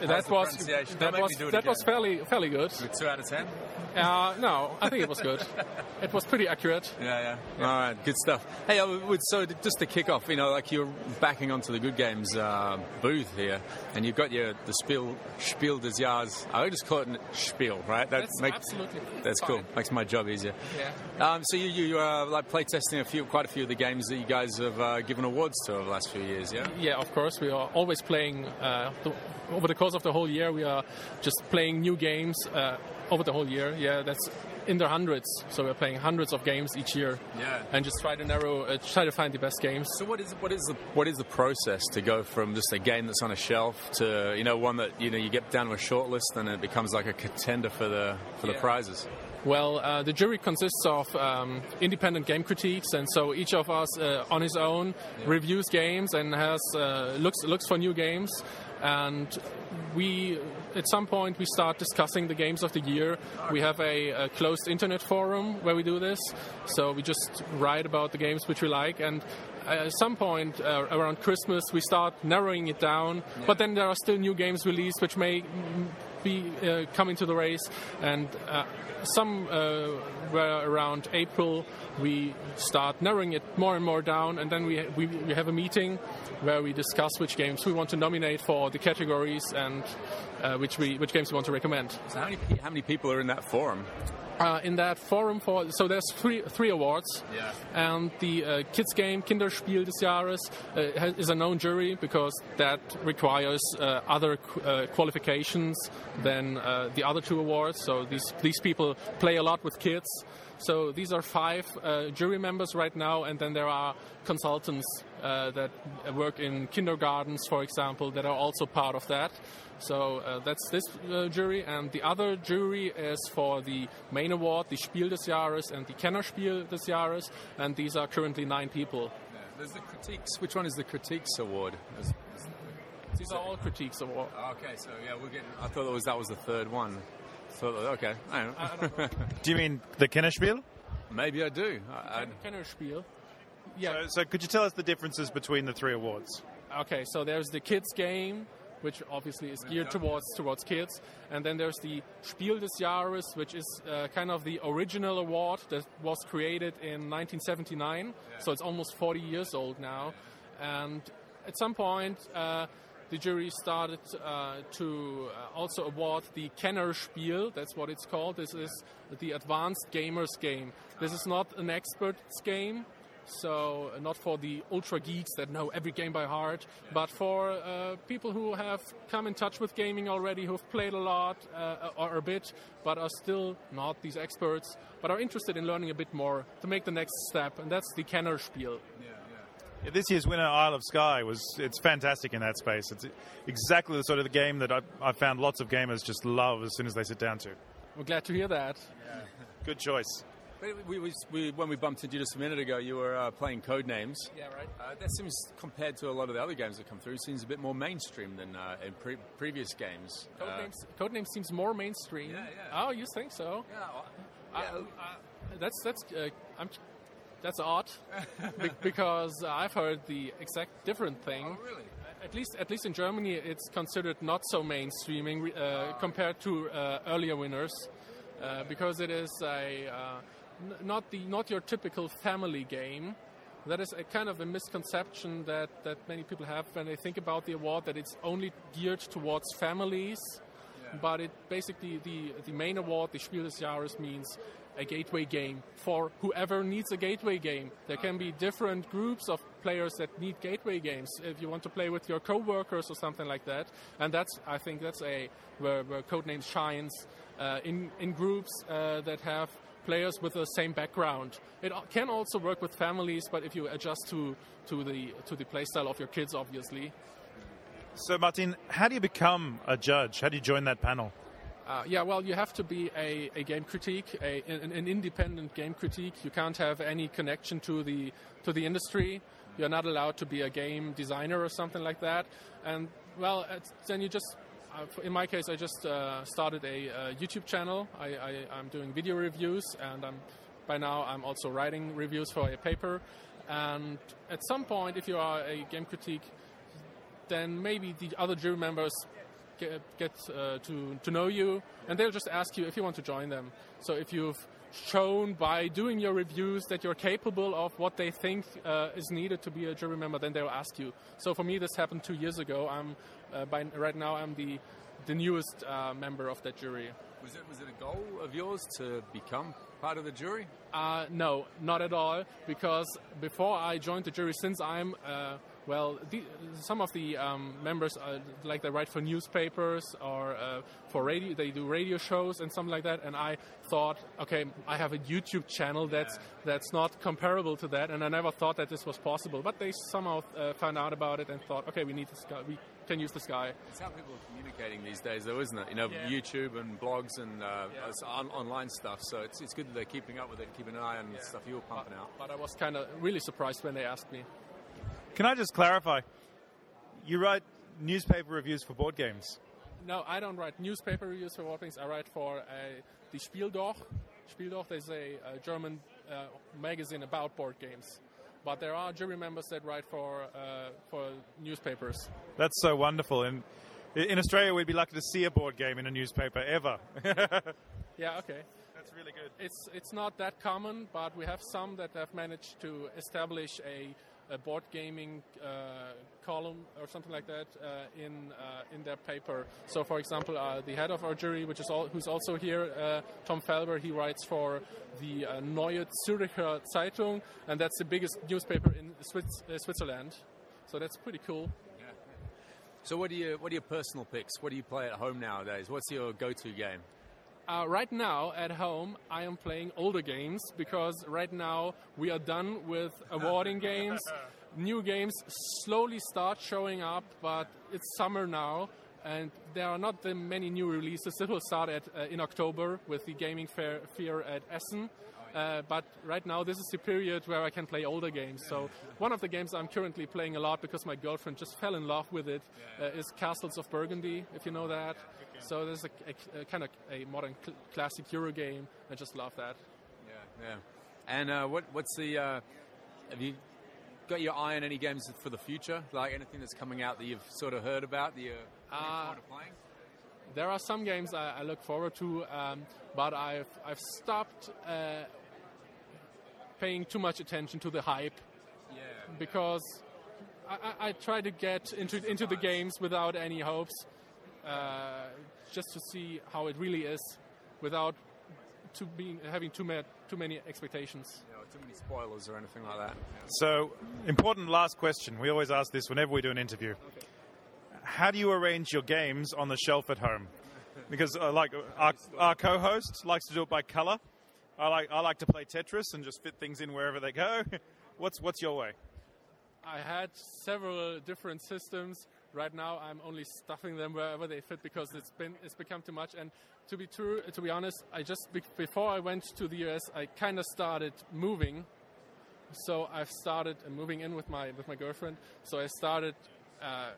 Speaker 5: That was
Speaker 2: pronunciation?
Speaker 5: that was
Speaker 2: me do
Speaker 5: that was fairly fairly good.
Speaker 2: Two out of ten.
Speaker 5: Uh, no, I think it was good. it was pretty accurate.
Speaker 2: Yeah, yeah. All right, good stuff. Hey, uh, so just to kick off, you know, like you're backing onto the Good Games uh, booth here, and you've got your the Spiel Spiel des Jahres. I would just call it Spiel, right? That
Speaker 5: That's
Speaker 2: make-
Speaker 5: absolutely
Speaker 2: That's
Speaker 5: fine.
Speaker 2: cool. Makes my job easier.
Speaker 5: Yeah.
Speaker 2: Um, so you you uh, like playtesting a few, quite a few of the games that you guys have uh, given awards to over the last few years, yeah?
Speaker 5: Yeah, of course. We are always playing uh, the, over the course of the whole year. We are just playing new games uh, over the whole year. Yeah, that's in the hundreds. So we're playing hundreds of games each year.
Speaker 2: Yeah.
Speaker 5: And just try to narrow, uh, try to find the best games.
Speaker 2: So what is what is the what is the process to go from just a game that's on a shelf to you know one that you know you get down to a short list and it becomes like a contender for the for the prizes?
Speaker 5: Well, uh, the jury consists of um, independent game critiques, and so each of us, uh, on his own, reviews games and has uh, looks looks for new games. And we, at some point, we start discussing the games of the year. We have a, a closed internet forum where we do this. So we just write about the games which we like, and at some point uh, around Christmas, we start narrowing it down. But then there are still new games released which may be uh, coming to the race, and uh, some uh, around April. We start narrowing it more and more down, and then we, we we have a meeting where we discuss which games we want to nominate for the categories and uh, which we which games we want to recommend.
Speaker 2: So how many how many people are in that forum?
Speaker 5: Uh, in that forum for so there's three three awards.
Speaker 2: Yeah.
Speaker 5: and the uh, kids game Kinderspiel des Jahres uh, has, is a known jury because that requires uh, other qu- uh, qualifications than uh, the other two awards. So these these people play a lot with kids. So these are five uh, jury members right now. And then there are consultants uh, that work in kindergartens for example that are also part of that so uh, that's this uh, jury, and the other jury is for the main award, the Spiel des Jahres and the Kennerspiel des Jahres, and these are currently nine people.
Speaker 2: There's the critiques. Which one is the critiques award? Is- is-
Speaker 5: These are all critiques award.
Speaker 2: Okay, so yeah, we're getting. I thought that was that was the third one. So okay, I don't know.
Speaker 6: Do you mean the Kennerspiel?
Speaker 2: maybe I do. I, I,
Speaker 5: Kennerspiel. Yeah.
Speaker 6: So, so could you tell us the differences between the three awards?
Speaker 5: Okay, so there's the kids game, which obviously is geared towards towards kids, and then there's the Spiel des Jahres, which is uh, kind of the original award that was created in 1979. So it's almost 40 years old now, and at some point. Uh, the jury started uh, to uh, also award the Kenner Spiel, that's what it's called. This is the advanced gamers game. This is not an expert's game, so uh, not for the ultra geeks that know every game by heart, but for uh, people who have come in touch with gaming already, who've played a lot uh, or a bit, but are still not these experts, but are interested in learning a bit more to make the next step, and that's the Kennerspiel.
Speaker 6: Yeah, This year's winner, Isle of Skye, was it's fantastic in that space. It's exactly the sort of the game that I, I found lots of gamers just love as soon as they sit down to.
Speaker 5: We're glad to hear that.
Speaker 6: Good choice.
Speaker 2: We, we, we, when we bumped into you just a minute ago, you were uh, playing Codenames.
Speaker 5: Yeah, right.
Speaker 2: Uh, that seems, compared to a lot of the other games that come through, seems a bit more mainstream than uh, in pre- previous games. Code Uh,
Speaker 5: Codenames, Codenames seems more mainstream.
Speaker 2: Yeah, yeah.
Speaker 5: Oh, you think so?
Speaker 2: yeah, well,
Speaker 5: I-
Speaker 2: yeah.
Speaker 5: That's that's uh, I'm, that's odd be- because I've heard the exact different thing.
Speaker 2: Oh, really?
Speaker 5: At least, at least in Germany, it's considered not so mainstreaming uh, compared to uh, earlier winners, uh, because it is a uh, not the not your typical family game. That is a kind of a misconception that, that many people have when they think about the award that it's only geared towards families. But it basically the the main award, the Spiel des Jahres, means a gateway game for whoever needs a gateway game. There can be different groups of players that need gateway games. If you want to play with your coworkers or something like that, and that's I think that's a where, where Codenames shines uh, in in groups uh, that have players with the same background. It can also work with families, but if you adjust to to the to the playstyle of your kids, obviously.
Speaker 6: So, Martin, how do you become a judge? How do you join that panel?
Speaker 5: Uh, yeah, well, you have to be a, a game critique, a, an, an independent game critique. You can't have any connection to the to the industry. You're not allowed to be a game designer or something like that. And well, it's, then you just, in my case, I just uh, started a, uh YouTube channel. I, I'm doing video reviews, and I'm by now I'm also writing reviews for a paper. And at some point, if you are a game critique, then maybe the other jury members get, get uh, to, to know you, and they'll just ask you if you want to join them. So if you've shown by doing your reviews that you're capable of what they think uh, is needed to be a jury member, then they'll ask you. So for me, this happened two years ago. I'm by right now I'm the the newest uh, member of that jury.
Speaker 2: Was it was it a goal of yours to become part of the jury?
Speaker 5: Uh, no, not at all. Because before I joined the jury, since I'm uh, well, the, some of the um, members, are, like they write for newspapers or uh, for radio, they do radio shows and something like that. And I thought, okay, I have a YouTube channel that's yeah. that's not comparable to that, and I never thought that this was possible. But they somehow uh, found out about it and thought, okay, we need this guy. We can use this guy.
Speaker 2: It's how people are communicating these days, though, isn't it? You know,
Speaker 5: Yeah.
Speaker 2: YouTube and blogs and uh,
Speaker 5: Yeah.
Speaker 2: on- online stuff. So it's, it's good that they're keeping up with it, keeping an eye on the stuff you're pumping out.
Speaker 5: But I was kind of really surprised when they asked me.
Speaker 6: Can I just clarify? You write newspaper reviews for board games.
Speaker 5: No, I don't write newspaper reviews for board games. I write for uh, the Spieldoch. Spieldoch is a, a German uh, magazine about board games. But there are jury members that write for uh, for newspapers.
Speaker 6: That's so wonderful. And in Australia, we'd be lucky to see a board game in a newspaper ever.
Speaker 5: Yeah, okay.
Speaker 6: That's really good.
Speaker 5: It's it's not that common, but we have some that have managed to establish a, a board gaming uh, column or something like that uh, in uh, in their paper. So, for example, uh, the head of our jury, which is all, who's also here, uh, Tom Felber, he writes for the uh, Neue Zürcher Zeitung, and that's the biggest newspaper in Swiss, Switzerland. So that's pretty cool.
Speaker 2: So what do you what are your personal picks? What do you play at home nowadays? What's your go-to game?
Speaker 5: Uh, right now at home, I am playing older games because right now we are done with awarding games. New games slowly start showing up, but it's summer now, and there are not that many new releases. It will start at uh, in October with the gaming fair, fair at Essen. Uh, but right now, this is the period where I can play older games. So one of the games I'm currently playing a lot because my girlfriend just fell in love with it uh, is Castles of Burgundy, if you know that. So there's a, a- a kind of a modern cl- classic Euro game. I just love that.
Speaker 2: Yeah, yeah. And uh, what what's the uh, have you got your eye on any games for the future? Like anything that's coming out that you've sort of heard about that you're looking
Speaker 5: Uh,
Speaker 2: forward to playing?
Speaker 5: There are some games I, I look forward to, um, but I've I've stopped uh, paying too much attention to the hype
Speaker 2: Yeah.
Speaker 5: because I, I, I try to get into into the games without any hopes, uh, just to see how it really is, without too being having too many too many expectations.
Speaker 2: You know, too many spoilers or anything like that.
Speaker 6: So, important last question. We always ask this whenever we do an interview. How do you arrange your games on the shelf at home? Because, uh, like, our, our co-host likes to do it by color. I like I like to play Tetris and just fit things in wherever they go. What's what's your way?
Speaker 5: I had several different systems. Right now, I'm only stuffing them wherever they fit because it's been it's become too much. And to be true, to be honest, I just before I went to the US, I kind of started moving. So I've started uh, moving in with my with my girlfriend. So I started uh,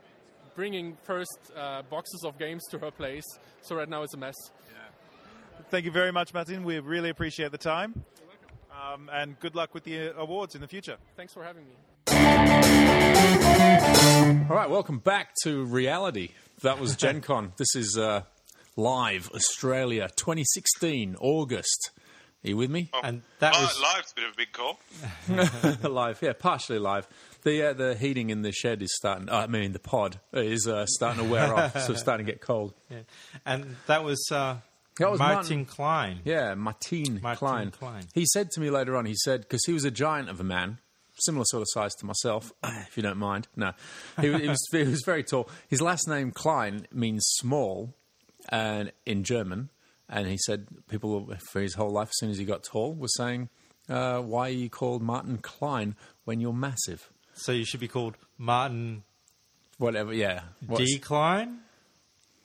Speaker 5: bringing first uh, boxes of games to her place. So right now it's a mess.
Speaker 6: Thank you very much, Martin. We really appreciate the time. Um, and good luck with the uh, awards in the future.
Speaker 5: Thanks for having me.
Speaker 2: All right, welcome back to reality. That was Gen Con. This is uh, live Australia 2016 August. Are you with me?
Speaker 3: And that
Speaker 4: Li-
Speaker 3: was
Speaker 4: live's a bit of a big call.
Speaker 2: live, yeah, partially live. The uh, the heating in the shed is starting. I mean, the pod is uh, starting to wear off, so it's starting to get cold.
Speaker 3: yeah. and that was, uh,
Speaker 2: That was
Speaker 3: Martin,
Speaker 2: Martin-
Speaker 3: Klein.
Speaker 2: Yeah, Martin,
Speaker 3: Martin
Speaker 2: Klein.
Speaker 3: Klein.
Speaker 2: He said to me later on, he said, because he was a giant of a man, similar sort of size to myself, if you don't mind. No, he, was- he, was, he was very tall. His last name, Klein, means small and in German. And he said people for his whole life, as soon as he got tall, were saying, uh, why are you called Martin Klein when you're massive?
Speaker 3: So you should be called Martin
Speaker 2: Whatever, yeah. What's-
Speaker 3: D.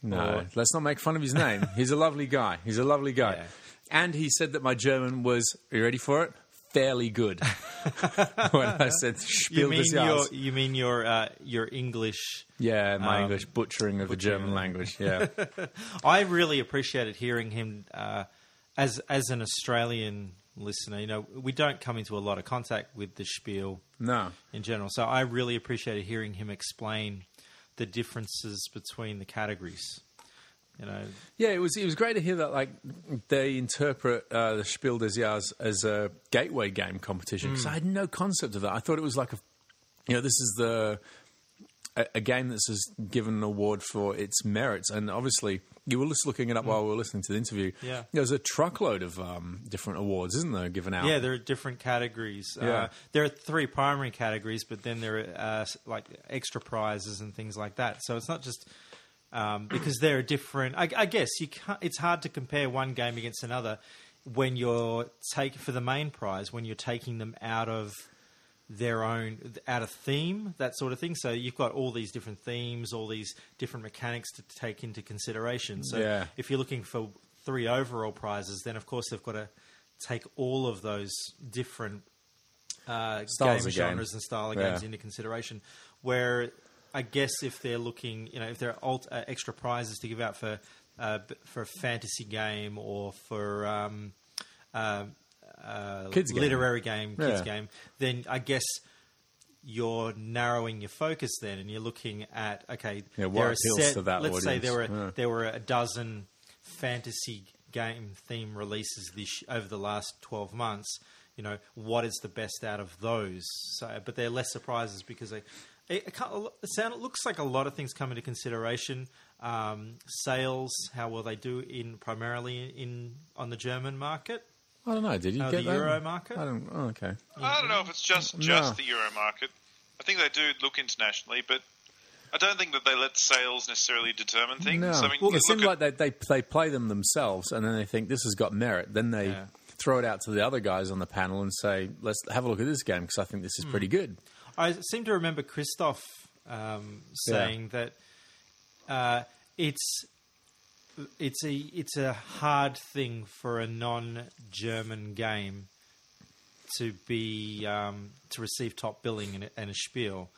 Speaker 2: No,
Speaker 3: Or-
Speaker 2: let's not make fun of his name. He's a lovely guy. He's a lovely guy.
Speaker 3: Yeah.
Speaker 2: And he said that my German was, are you ready for it? Fairly good. when I said
Speaker 3: you
Speaker 2: Spiel
Speaker 3: mean your you mean your uh, your English?
Speaker 2: Yeah, my
Speaker 3: um,
Speaker 2: English butchering of the German language. Yeah.
Speaker 3: I really appreciated hearing him uh, as as an Australian listener. You know, we don't come into a lot of contact with the Spiel
Speaker 2: no.
Speaker 3: in general, so I really appreciated hearing him explain the differences between the categories. You know,
Speaker 2: Yeah, it was it was great to hear that like they interpret uh, the Spiel des Jahres as a gateway game competition because I had no concept of that. I thought it was like a you know this is the a, a game that's is given an award for its merits, and obviously you were just looking it up while we were listening to the interview.
Speaker 3: Yeah.
Speaker 2: there's a truckload of um, different awards, isn't there, given out?
Speaker 3: Yeah, there are different categories.
Speaker 2: Yeah.
Speaker 3: Uh, there are three primary categories, but then there are uh, like extra prizes and things like that. So it's not just um, because there are different. I, I guess you can't, it's hard to compare one game against another when you're taking for the main prize when you're taking them out of their own out of theme that sort of thing so you've got all these different themes all these different mechanics to take into consideration so
Speaker 2: Yeah.
Speaker 3: if you're looking for three overall prizes then of course they've got to take all of those different uh,
Speaker 2: Styles
Speaker 3: game
Speaker 2: of game.
Speaker 3: genres and style of
Speaker 2: Yeah.
Speaker 3: games into consideration where I guess if they're looking you know if there are alt, uh, extra prizes to give out for uh, for a fantasy game or for um, uh, uh,
Speaker 2: Kids game.
Speaker 3: literary game, kids
Speaker 2: Yeah.
Speaker 3: game, then I guess you're narrowing your focus then, and you're looking at okay,
Speaker 2: Yeah, what
Speaker 3: there are
Speaker 2: appeals
Speaker 3: set,
Speaker 2: to that
Speaker 3: Let's say there were
Speaker 2: Yeah.
Speaker 3: there were a dozen fantasy game theme releases this over the last twelve months. You know what is the best out of those? So, but they're less surprises because they. It, it, it sound, it looks like a lot of things come into consideration. Um, sales, how will they do in primarily in on the German market?
Speaker 2: I don't know. Did you
Speaker 3: Oh,
Speaker 2: get
Speaker 3: the
Speaker 2: that?
Speaker 3: Euro market?
Speaker 2: I don't. Oh, okay.
Speaker 4: I don't know if it's just
Speaker 2: No.
Speaker 4: just the Euro market. I think they do look internationally, but I don't think that they let sales necessarily determine things.
Speaker 2: No.
Speaker 4: I mean,
Speaker 2: well,
Speaker 4: you
Speaker 2: it
Speaker 4: look
Speaker 2: seems
Speaker 4: at-
Speaker 2: like they, they they play them themselves, and then they think this has got merit. Then they
Speaker 3: Yeah.
Speaker 2: throw it out to the other guys on the panel and say, "Let's have a look at this game because I think this is pretty good."
Speaker 3: I seem to remember Christoph um, saying that uh, it's it's a it's a hard thing for a non-German game to be um, to receive top billing and a, and a spiel.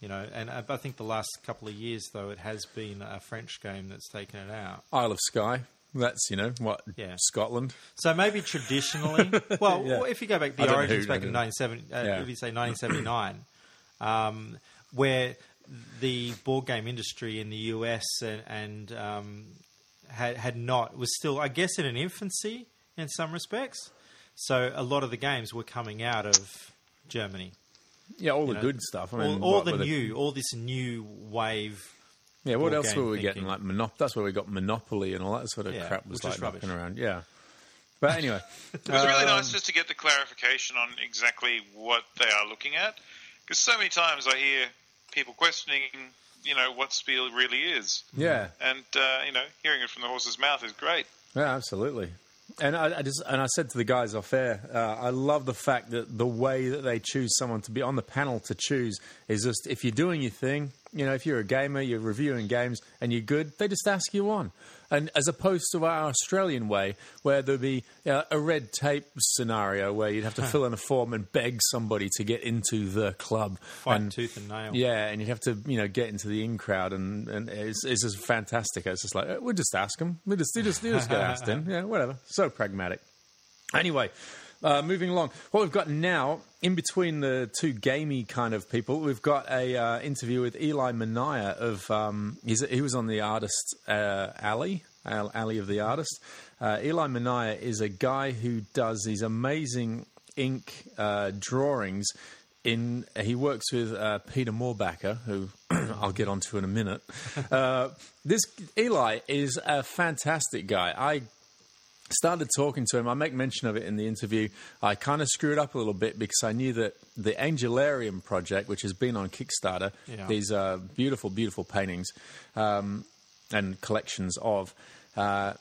Speaker 3: You know, and I I think the last couple of years, though, it has been a French game that's taken it out.
Speaker 2: Isle of Skye. That's you know what
Speaker 3: Yeah.
Speaker 2: Scotland.
Speaker 3: So maybe traditionally, well,
Speaker 2: Yeah.
Speaker 3: if you go back the origins
Speaker 2: who-
Speaker 3: back in 1970, uh,
Speaker 2: Yeah.
Speaker 3: if you say 1979, um, where the board game industry in the US and, and um, had had not was still, I guess, in an infancy in some respects. So a lot of the games were coming out of Germany.
Speaker 2: Yeah, all the
Speaker 3: know,
Speaker 2: good stuff. I mean,
Speaker 3: all all the
Speaker 2: were
Speaker 3: new, all this new wave.
Speaker 2: Yeah, what else were we
Speaker 3: thinking.
Speaker 2: getting? Like Monop. That's where we got Monopoly and all that sort of
Speaker 3: Yeah,
Speaker 2: crap was
Speaker 3: which is
Speaker 2: like knocking
Speaker 3: rubbish.
Speaker 2: around. Yeah, but anyway,
Speaker 4: It was really
Speaker 2: Um,
Speaker 4: nice just to get the clarification on exactly what they are looking at, because so many times I hear people questioning, you know, what Spiel really is,
Speaker 2: yeah,
Speaker 4: and uh, you know, hearing it from the horse's mouth is great.
Speaker 2: Yeah, absolutely. And I, I just and I said to the guys off air, uh, I love the fact that the way that they choose someone to be on the panel to choose is just if you're doing your thing, you know, if you're a gamer, you're reviewing games, and you're good, they just ask you on. And as opposed to our Australian way, where there'd be uh, a red tape scenario where you'd have to fill in a form and beg somebody to get into the club,
Speaker 3: Fight
Speaker 2: and
Speaker 3: tooth and nail.
Speaker 2: yeah, and you'd have to, you know, get into the in crowd, and, and it's, it's just fantastic. It's just like, eh, we'll just ask them. We just, we just, we just get asked in. Yeah, whatever. So pragmatic. Anyway, uh, moving along. What we've got now, in between the two gamey kind of people, we've got a uh, interview with Eli Mania of, um, he was on the artist uh, Alley, Alley of the Artist. Uh, Eli Mania is a guy who does these amazing ink uh, drawings in he works with uh, Peter Mohrbacher, who I'll get onto in a minute. Uh, this Eli is a fantastic guy. I started talking to him. I make mention of it in the interview. I kind of screwed up a little bit because I knew that the Angelarium project, which has been on Kickstarter,
Speaker 3: Yeah.
Speaker 2: these uh, beautiful, beautiful paintings um, and collections of. Uh,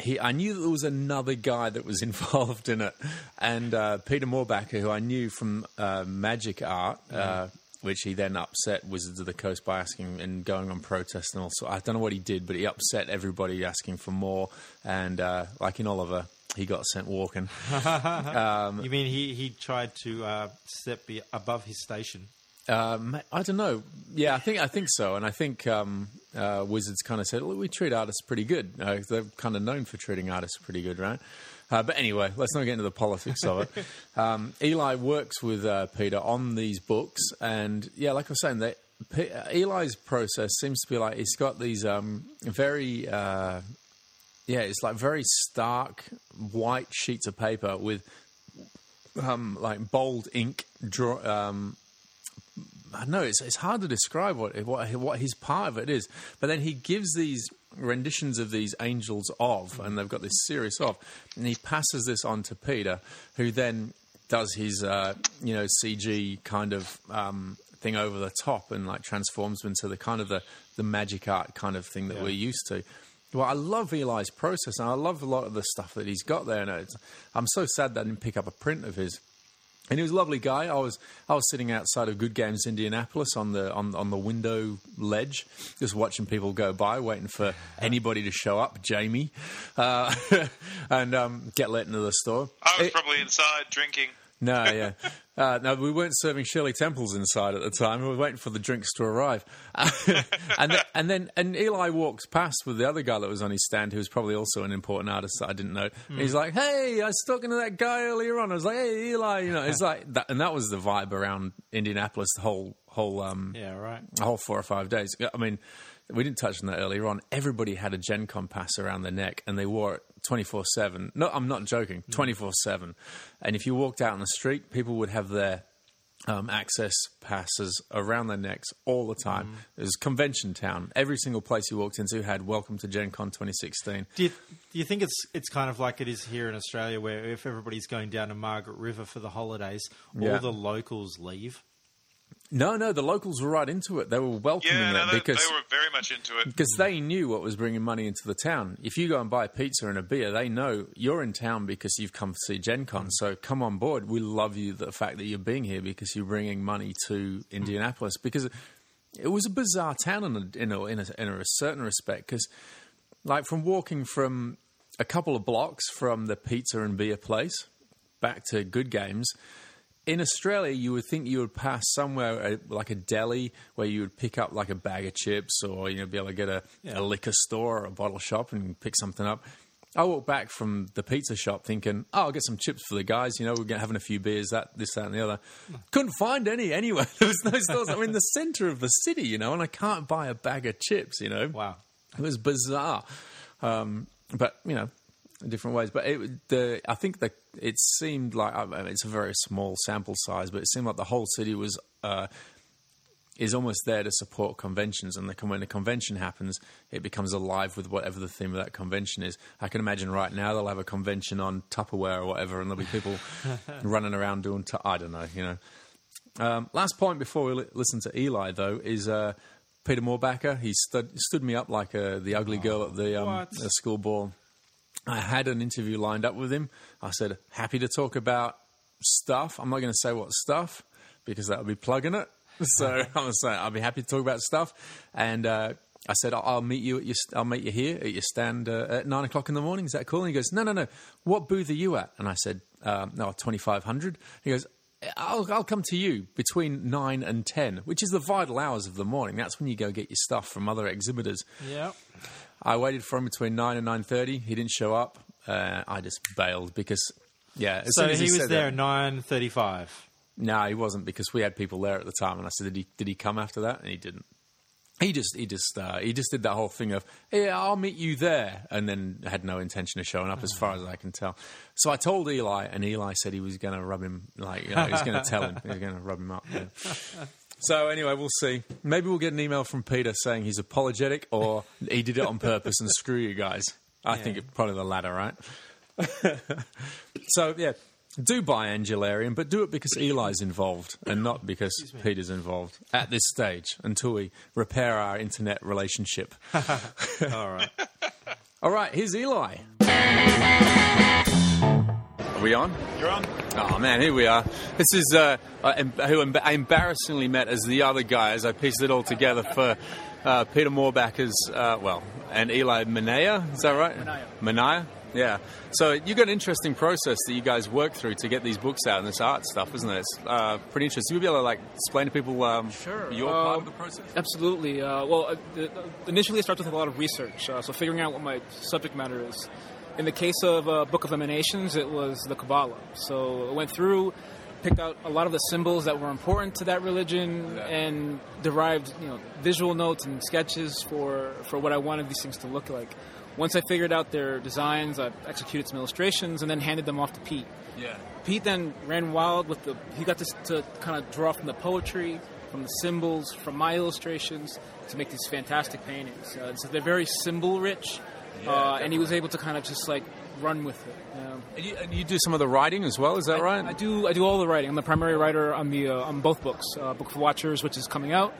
Speaker 2: he, I knew that there was another guy that was involved in it, and uh, Peter Mohrbacher, who I knew from uh, Magic Art, uh, which he then upset Wizards of the Coast by asking and going on protest and also I don't know what he did, but he upset everybody asking for more. And uh, like in Oliver, he got sent walking.
Speaker 3: you mean he, he tried to uh, step above his station?
Speaker 2: Um, I don't know. Yeah, I think I think so, and I think um, uh, Wizards kind of said, "Look, we treat artists pretty good. Uh, they're kind of known for treating artists pretty good, right?" Uh, but anyway, let's not get into the politics of it. Um, Eli works with uh, Peter on these books, and yeah, like I was saying, that P- Eli's process seems to be like he's got these um, very, uh, yeah, it's like very stark white sheets of paper with um, like bold ink draw. Um, I know it's it's hard to describe what what what his part of it is, but then he gives these renditions of these angels of, and they've got this series of, and he passes this on to Peter, who then does his uh, you know CG kind of um, thing over the top and like transforms them into the kind of the the magic art kind of thing that
Speaker 3: Yeah.
Speaker 2: we're used to. Well, I love Eli's process, and I love a lot of the stuff that he's got there. And it's, I'm so sad that I didn't pick up a print of his. And he was a lovely guy. I was I was sitting outside of Good Games Indianapolis on the on on the window ledge, just watching people go by, waiting for anybody to show up, Jamie, uh, and um, get let into the store.
Speaker 4: I was
Speaker 2: It-
Speaker 4: probably inside drinking.
Speaker 2: No, yeah. Uh, no, we weren't serving Shirley Temples inside at the time. We were waiting for the drinks to arrive. and, then, and then and Eli walks past with the other guy that was on his stand, who was probably also an important artist that I didn't know. And he's like, "Hey, I was talking to that guy earlier on." I was like, "Hey, Eli," you know. It's like that, and that was the vibe around Indianapolis the whole whole um,
Speaker 3: Yeah, right.
Speaker 2: whole four or five days. I mean, we didn't touch on that earlier on. Everybody had a Gen Con pass around their neck and they wore it 24 7. No, I'm not joking, 24 7. And if you walked out on the street, people would have their um, access passes around their necks all the time. It was convention town. Every single place you walked into had Welcome to Gen Con 2016.
Speaker 3: Do you, do you think it's it's kind of like it is here in Australia, where if everybody's going down to Margaret River for the holidays, all
Speaker 2: Yeah.
Speaker 3: the locals leave?
Speaker 2: No, no, the locals were right into it. They were welcoming
Speaker 4: Yeah,
Speaker 2: it
Speaker 4: they,
Speaker 2: because.
Speaker 4: they were very much into it.
Speaker 2: because they knew what was bringing money into the town. If you go and buy a pizza and a beer, they know you're in town because you've come to see Gen Con. Mm. So come on board. We love you, the fact that you're being here because you're bringing money to mm. Indianapolis. Because it was a bizarre town in a, in a, in a, in a certain respect. Because, like, from walking from a couple of blocks from the pizza and beer place back to Good Games, in Australia, you would think you would pass somewhere uh, like a deli where you would pick up like a bag of chips or you know be able to get a, a liquor store or a bottle shop and pick something up. I walked back from the pizza shop thinking, "Oh, I'll get some chips for the guys." You know, we're having a few beers, that this, that, and the other. Couldn't find any anywhere. There was no stores. I'm in the centre of the city, you know, and I can't buy a bag of chips. You know,
Speaker 3: Wow.
Speaker 2: it was bizarre, um, but you know, different ways. But it, the I think that it seemed like I mean, it's a very small sample size, but it seemed like the whole city was uh, is almost there to support conventions. And the, when the convention happens, it becomes alive with whatever the theme of that convention is. I can imagine right now they'll have a convention on Tupperware or whatever, and there'll be people running around doing. Tu- I don't know, you know. Um, last point before we li- listen to Eli, though, is uh, Peter Mohrbacher. He stood, stood me up like uh, the ugly girl at the, um, the school ball. I had an interview lined up with him. I said, happy to talk about stuff. I'm not going to say what stuff because that would be plugging it. So I'm going to say I'll be happy to talk about stuff. And uh, I said, I'll, I'll meet you at your, I'll meet you here at your stand uh, at nine o'clock in the morning. Is that cool? And he goes, no, no, no. What booth are you at? And I said, um, no, 2500. He goes, I'll, I'll come to you between nine and ten, which is the vital hours of the morning. That's when you go get your stuff from other exhibitors.
Speaker 3: Yeah.
Speaker 2: I waited for him between nine and nine thirty. He didn't show up. Uh, I just bailed because, yeah. As
Speaker 3: So
Speaker 2: soon as
Speaker 3: he, was there
Speaker 2: that-
Speaker 3: at nine thirty-five.
Speaker 2: no, he wasn't because we had people there at the time, and I said, "Did he? Did he come after that?" And he didn't. He just, he just, uh, he just did that whole thing of, "Yeah, I'll meet you there," and then had no intention of showing up, as far as I can tell. So I told Eli, and Eli said he was going to rub him, like, you know, he was going to tell him, he was going to rub him up. yeah. So anyway, we'll see. Maybe we'll get an email from Peter saying he's apologetic, or he did it on purpose and screw you guys. I think it's probably the latter, right? so yeah, do buy Angelarium, but do it because Eli's involved and not because Peter's involved at this stage until we repair our internet relationship.
Speaker 3: All right.
Speaker 2: All right, here's Eli. Are we on?
Speaker 6: You're on.
Speaker 2: Oh man, here we are. This is uh, uh, who I embarrassingly met as the other guy as I pieced it all together for uh, Peter Moorbach as uh, well, and Eli Minaya. Is that right? Minaya. Minaya. Yeah. So you got an interesting process that you guys work through to get these books out and this art stuff, isn't it? It's uh, pretty interesting. You'll be able to like explain to people um,
Speaker 7: Sure.
Speaker 2: your part
Speaker 7: Um,
Speaker 2: of the process.
Speaker 7: Absolutely. Uh, well, uh, initially it starts with a lot of research, uh, so figuring out what my subject matter is. In the case of uh, Book of Emanations, it was the Kabbalah. So I went through, picked out a lot of the symbols that were important to that religion, and derived you know visual notes and sketches for for what I wanted these things to look like. Once I figured out their designs, I executed some illustrations and then handed them off to Pete.
Speaker 2: Yeah.
Speaker 7: Pete then ran wild with the. He got to, to kind of draw from the poetry, from the symbols, from my illustrations to make these fantastic paintings. Uh, so they're very symbol rich, uh, and he was able to kind of just like run with it. you know.
Speaker 2: And you, and you do some of the writing as well. Is that right?
Speaker 7: I do. I do all the writing. I'm the primary writer on the uh, on both books. Uh, Book of Watchers, which is coming out,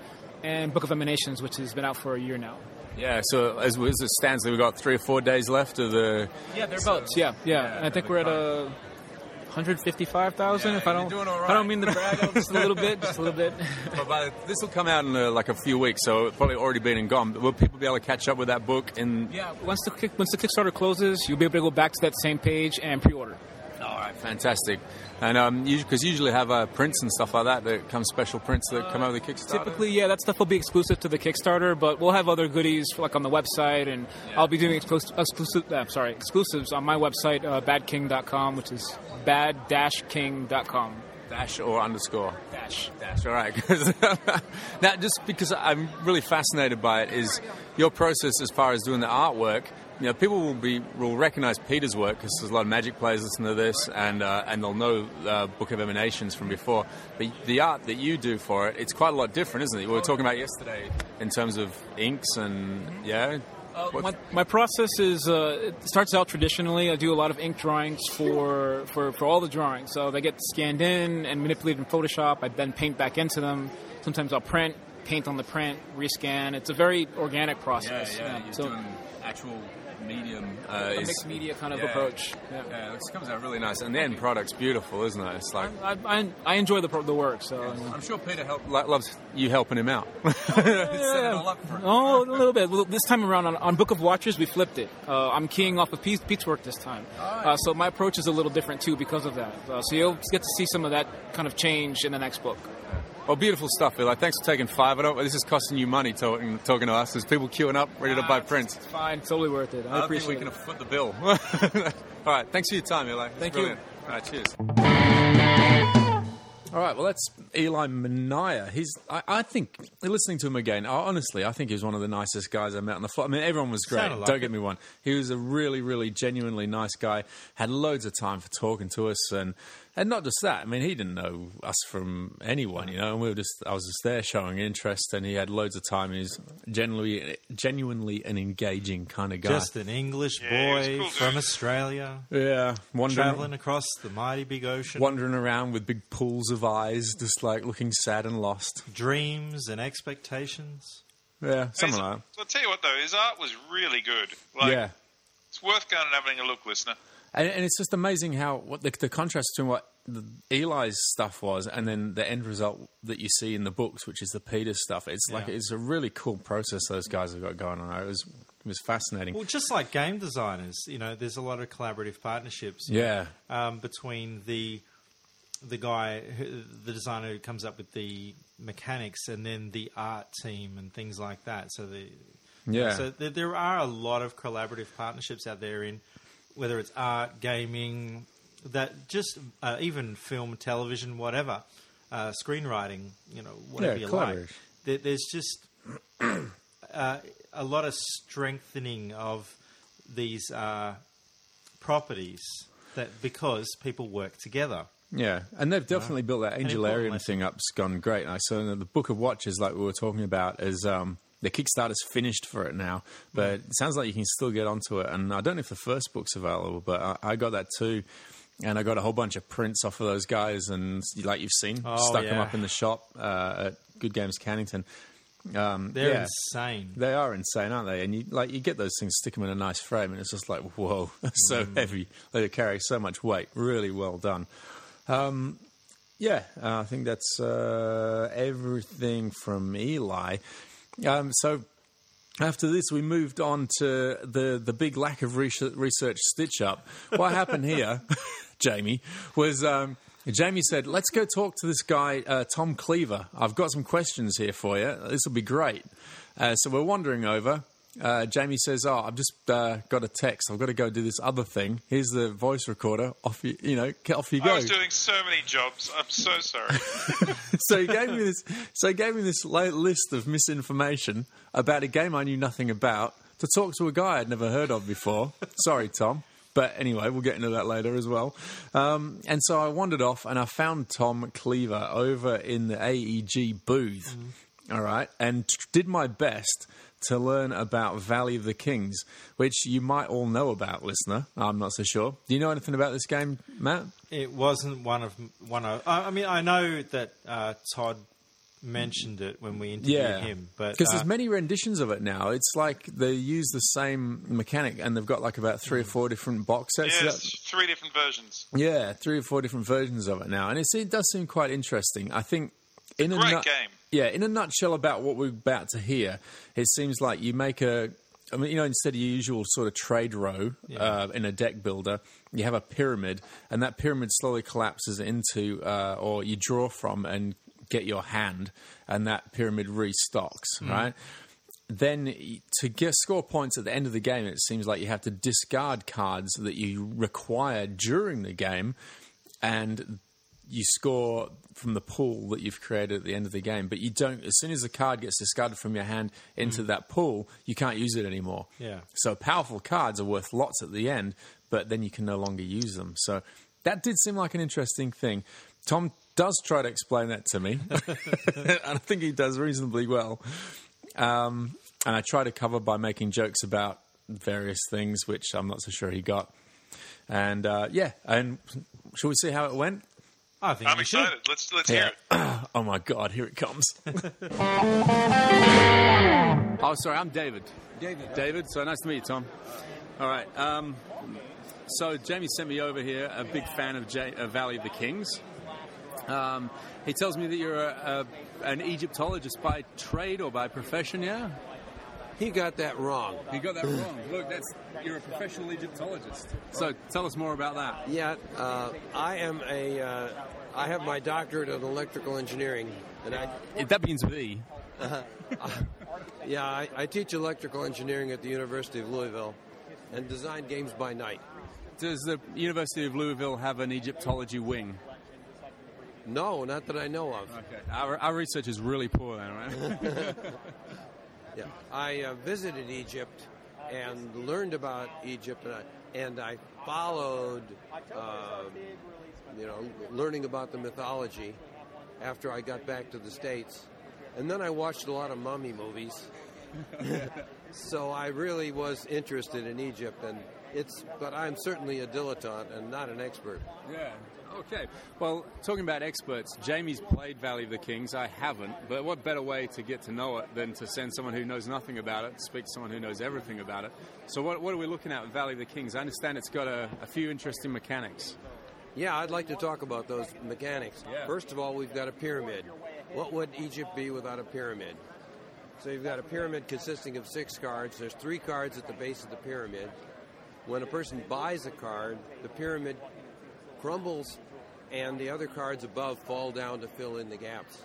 Speaker 7: and Book of Emanations, which has been out for a year now.
Speaker 2: Yeah. So as, as it stands, we've got three or four days left of the.
Speaker 7: Yeah, they're both. Yeah, yeah. and I think we're at a. 155,000 if I don't I don't mean to brag just a little bit just a little bit
Speaker 2: But by, this will come out in uh, like a few weeks, so it's probably already been and gone. But will people be able to catch up with that book? And
Speaker 7: Yeah, once the once the Kickstarter closes, you'll be able to go back to that same page and pre-order.
Speaker 2: All right, fantastic. And um, because usually have uh, prints and stuff like that that come special prints that come out of the Kickstarter.
Speaker 7: Typically, yeah, that stuff will be exclusive to the Kickstarter, but we'll have other goodies like on the website, and I'll be doing exclusive, exclusive uh, sorry, exclusives on my website, uh, badking.com, which is bad-king.com.
Speaker 2: dash or underscore.
Speaker 7: Dash.
Speaker 2: Dash, all right. now, just because I'm really fascinated by it, is your process as far as doing the artwork. You know, people will be will recognize Peter's work because there's a lot of Magic players listen to this, and uh, and they'll know uh, Book of Emanations from before. But the art that you do for it, it's quite a lot different, isn't it? We were talking about yesterday in terms of inks and yeah. What-
Speaker 7: My, my process is uh, it starts out traditionally. I do a lot of ink drawings for, for, for all the drawings. So they get scanned in and manipulated in Photoshop. I then paint back into them. Sometimes I'll print, paint on the print, rescan. It's a very organic process. Yeah, yeah. yeah. so
Speaker 2: actual medium. Uh,
Speaker 7: a
Speaker 2: is-
Speaker 7: mixed media kind of
Speaker 2: yeah.
Speaker 7: approach. Yeah.
Speaker 2: Yeah, it comes out really nice, and the end product's beautiful, isn't it? It's like
Speaker 7: I, I, I enjoy the, pro- the work. So
Speaker 2: I'm sure Peter help, lo- loves you helping him out. Set it all up for him.
Speaker 7: Oh, a little bit. Well, this time around on, on Book of Watchers, we flipped it. Uh, I'm keying off of Pete's, Pete's work this time, uh, so my approach is a little different too because of that. Uh, so you'll get to see some of that kind of change in the next book.
Speaker 2: Well, beautiful stuff, Eli. Thanks for taking five. I don't, this is costing you money talking, talking to us. There's people queuing up, ready to buy prints.
Speaker 7: It's fine, totally worth it. I,
Speaker 2: I don't think
Speaker 7: appreciate
Speaker 2: we can
Speaker 7: it.
Speaker 2: foot the bill. All right, thanks for your time, Eli.
Speaker 7: Thank you.
Speaker 2: All right, cheers. All right, well, that's Eli Mania. He's, I, I think, listening to him again, I- honestly, I think he was one of the nicest guys I met on the flight. I mean, everyone was great.
Speaker 3: Like
Speaker 2: Don't
Speaker 3: it.
Speaker 2: get me wrong. He was a really, really genuinely nice guy. Had loads of time for talking to us, and and not just that. I mean, he didn't know us from anyone, you know. And we were just, I was just there showing interest, and he had loads of time. He's genuinely, genuinely an engaging kind of guy.
Speaker 3: Just an English
Speaker 4: Yeah,
Speaker 3: boy
Speaker 4: cool,
Speaker 3: from Australia,
Speaker 2: yeah, wandering,
Speaker 3: traveling across the mighty big ocean.
Speaker 2: wandering around with big pools of eyes, just like looking sad and lost.
Speaker 3: dreams and expectations.
Speaker 2: Yeah, something
Speaker 4: His-
Speaker 2: like that.
Speaker 4: I'll tell you what, though, his art was really good. Like,
Speaker 2: yeah.
Speaker 4: It's worth going and having a look, listener.
Speaker 2: And, and it's just amazing how what the, the contrast between what the, Eli's stuff was and then the end result that you see in the books, which is the Peter stuff. It's like
Speaker 3: Yeah.
Speaker 2: it's a really cool process those guys have got going on. It was it was fascinating.
Speaker 3: Well, just like game designers, you know, there's a lot of collaborative partnerships.
Speaker 2: Yeah.
Speaker 3: um, between the the guy, who, the designer who comes up with the mechanics, and then the art team and things like that. So the
Speaker 2: Yeah.
Speaker 3: so there, there are a lot of collaborative partnerships out there in whether it's art, gaming, that just uh, even film, television, whatever, uh, screenwriting, you know, whatever
Speaker 2: Yeah,
Speaker 3: you like. There, there's just uh, a lot of strengthening of these uh, properties that because people work together.
Speaker 2: Yeah, and they've definitely built that
Speaker 3: Angelarium
Speaker 2: thing up. It's gone great. And I saw the Book of Watchers, like we were talking about, is um, the Kickstarter's finished for it now, but it sounds like you can still get onto it. And I don't know if the first book's available, but I, I got that too. And I got a whole bunch of prints off of those guys, and like you've seen,
Speaker 3: Oh,
Speaker 2: stuck them up in the shop uh, at Good Games Cannington. Um,
Speaker 3: They're
Speaker 2: yeah.
Speaker 3: insane.
Speaker 2: They are insane, aren't they? And you like you get those things, stick them in a nice frame, and it's just like whoa, so heavy. They carry so much weight. Really well done. Um, yeah, uh, I think that's uh, everything from Eli. Um, so after this, we moved on to the the big lack of research, stitch up. What happened here, Jamie, was. Um, Jamie said, "Let's go talk to this guy, uh, Tom Cleaver. I've got some questions here for you. This will be great." Uh, so we're wandering over. Uh, Jamie says, "Oh, I've just uh, got a text. I've got to go do this other thing. Here's the voice recorder. Off you, you know, get off you go."
Speaker 4: I was doing so many jobs. I'm so sorry.
Speaker 2: so he gave me this. So he gave me this list of misinformation about a game I knew nothing about to talk to a guy I'd never heard of before. Sorry, Tom. But anyway, we'll get into that later as well. Um, and so I wandered off and I found Tom Cleaver over in the AEG booth. All right, and t- did my best to learn about Valley of the Kings, which you might all know about, listener. I'm not so sure. Do you know anything about this game, Matt?
Speaker 3: It wasn't one of one of. I I mean, I know that uh, Todd mentioned it when we interviewed
Speaker 2: yeah,
Speaker 3: him, but
Speaker 2: because
Speaker 3: uh,
Speaker 2: there's many renditions of it now. It's like they use the same mechanic, and they've got like about three or four different box sets.
Speaker 4: yes, three different versions.
Speaker 2: Yeah, three or four different versions of it now, and it's, it does seem quite interesting. I think in a
Speaker 4: Great
Speaker 2: nut-
Speaker 4: game.
Speaker 2: Yeah, in a nutshell about what we're about to hear, it seems like you make a. I mean, you know, instead of your usual sort of trade row uh, in a deck builder, you have a pyramid, and that pyramid slowly collapses into, uh, or you draw from and get your hand, and that pyramid restocks, right? Then to get score points at the end of the game, it seems like you have to discard cards that you require during the game, and you score from the pool that you've created at the end of the game. But you don't. As soon as the card gets discarded from your hand into that pool, you can't use it anymore.
Speaker 3: Yeah.
Speaker 2: So powerful cards are worth lots at the end, but then you can no longer use them. So that did seem like an interesting thing. Tom does try to explain that to me, and I think he does reasonably well. Um, and I try to cover by making jokes about various things, which I'm not so sure he got. And uh, yeah, and shall we see how it went?
Speaker 3: I think
Speaker 4: I'm
Speaker 3: we should.
Speaker 4: excited. Let's let's hear it.
Speaker 2: oh my God, here it comes. oh, sorry, I'm David. David. David. So nice to meet you, Tom. All right. Um, so Jamie sent me over here. A big fan of J- uh, Valley of the Kings. Um, he tells me that you're a, a, an Egyptologist by trade or by profession. Yeah.
Speaker 8: He got that wrong.
Speaker 2: You got that wrong. Look, that's you're a professional Egyptologist. So tell us more about that.
Speaker 8: Yeah, uh, I am a. Uh, I have my doctorate in electrical engineering, and I
Speaker 2: That means with E.
Speaker 8: yeah I, I teach electrical engineering at the University of Louisville, and design games by night.
Speaker 2: Does the University of Louisville have an Egyptology wing?
Speaker 8: No, not that I know of.
Speaker 2: Okay. Our, our research is really poor then, right?
Speaker 8: Yeah, I uh, visited Egypt and learned about Egypt, and I, and I followed, uh, you know, learning about the mythology after I got back to the states, and then I watched a lot of mummy movies. so I really was interested in Egypt, and it's. But I'm certainly a dilettante and not an expert.
Speaker 2: yeah. Okay. Well, talking about experts, Jamie's played Valley of the Kings. I haven't. But what better way to get to know it than to send someone who knows nothing about it, speak to someone who knows everything about it? So, what, what are we looking at with Valley of the Kings? I understand it's got a, a few interesting mechanics.
Speaker 8: Yeah, I'd like to talk about those mechanics.
Speaker 2: Yeah.
Speaker 8: First of all, we've got a pyramid. What would Egypt be without a pyramid? So you've got a pyramid consisting of six cards. There's three cards at the base of the pyramid. When a person buys a card, the pyramid crumbles and the other cards above fall down to fill in the gaps.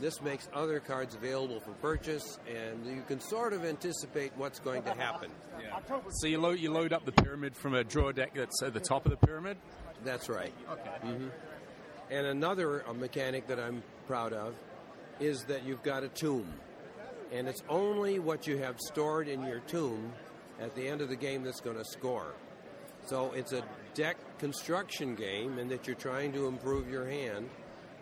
Speaker 8: This makes other cards available for purchase, and you can sort of anticipate what's going to happen.
Speaker 2: So, you load, you load up the pyramid from a draw deck that's at the top of the pyramid?
Speaker 8: That's right. Okay. hmm And another uh, mechanic that I'm proud of is that you've got a tomb. And it's only what you have stored in your tomb at the end of the game that's going to score. So it's a deck construction game in that you're trying to improve your hand,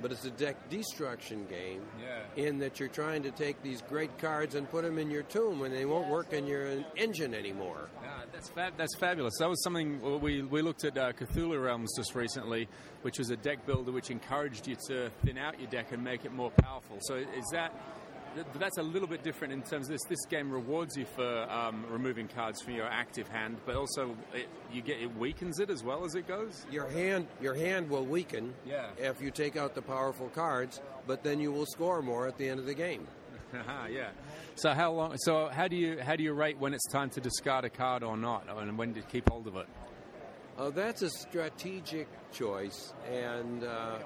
Speaker 8: but it's a deck destruction game
Speaker 2: Yeah.
Speaker 8: in that you're trying to take these great cards and put them in your tomb and they won't work in your engine anymore.
Speaker 2: Yeah, that's fab- that's fabulous. That was something we we looked at uh, Cthulhu Realms just recently, which was a deck builder which encouraged you to thin out your deck and make it more powerful. So is that that's a little bit different in terms of this. This game rewards you for um, removing cards from your active hand, but also it, you get it weakens it as well as it goes.
Speaker 8: Your hand, your hand will weaken
Speaker 2: Yeah.
Speaker 8: if you take out the powerful cards, but then you will score more at the end of the game.
Speaker 2: Yeah. So how long? So how do you how do you rate when it's time to discard a card or not, and when to keep hold of it?
Speaker 8: Uh, that's a strategic choice, and uh,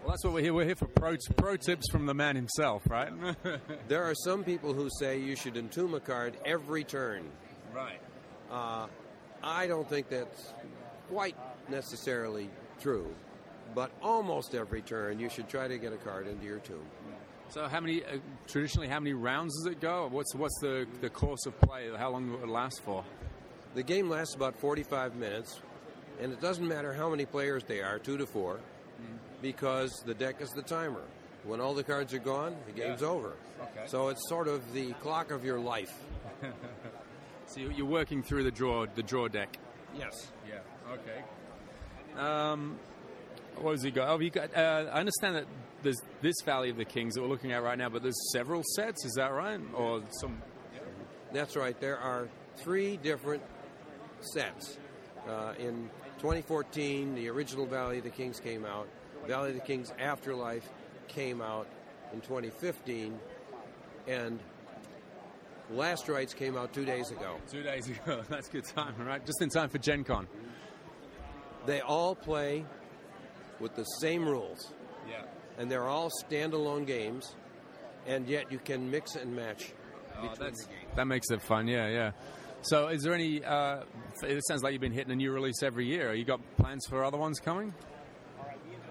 Speaker 2: Well, that's what we're here. We're here for pro, pro tips from the man himself, right?
Speaker 8: there are some people who say you should entomb a card every turn.
Speaker 2: right.
Speaker 8: Uh, I don't think that's quite necessarily true, but almost every turn you should try to get a card into your tomb.
Speaker 2: So how many uh, traditionally how many rounds does it go? What's what's the the course of play? How long will it last for?
Speaker 8: The game lasts about 45 minutes, and it doesn't matter how many players they are, two to four, because the deck is the timer. When all the cards are gone, the game's over.
Speaker 2: Okay.
Speaker 8: So it's sort of the clock of your life.
Speaker 2: So you- you're working through the draw the draw deck.
Speaker 8: Yes.
Speaker 2: Yeah. Okay. Um, what has he got? Oh, you got. Uh, I understand that there's this Valley of the Kings that we're looking at right now, but there's several sets. Is that right? Or some?
Speaker 8: That's right. There are three different sets. Uh, in 2014, the original Valley of the Kings came out. Valley of the Kings Afterlife came out in 2015, and Last Rites came out two days ago.
Speaker 2: Two days ago. That's good time, right? Just in time for Gen Con.
Speaker 8: They all play with the same rules,
Speaker 2: Yeah.
Speaker 8: and they're all standalone games, and yet you can mix and match between
Speaker 2: that's,
Speaker 8: the games.
Speaker 2: that makes it fun, yeah, yeah. So, is there any? Uh, it sounds like you've been hitting a new release every year. You got plans for other ones coming?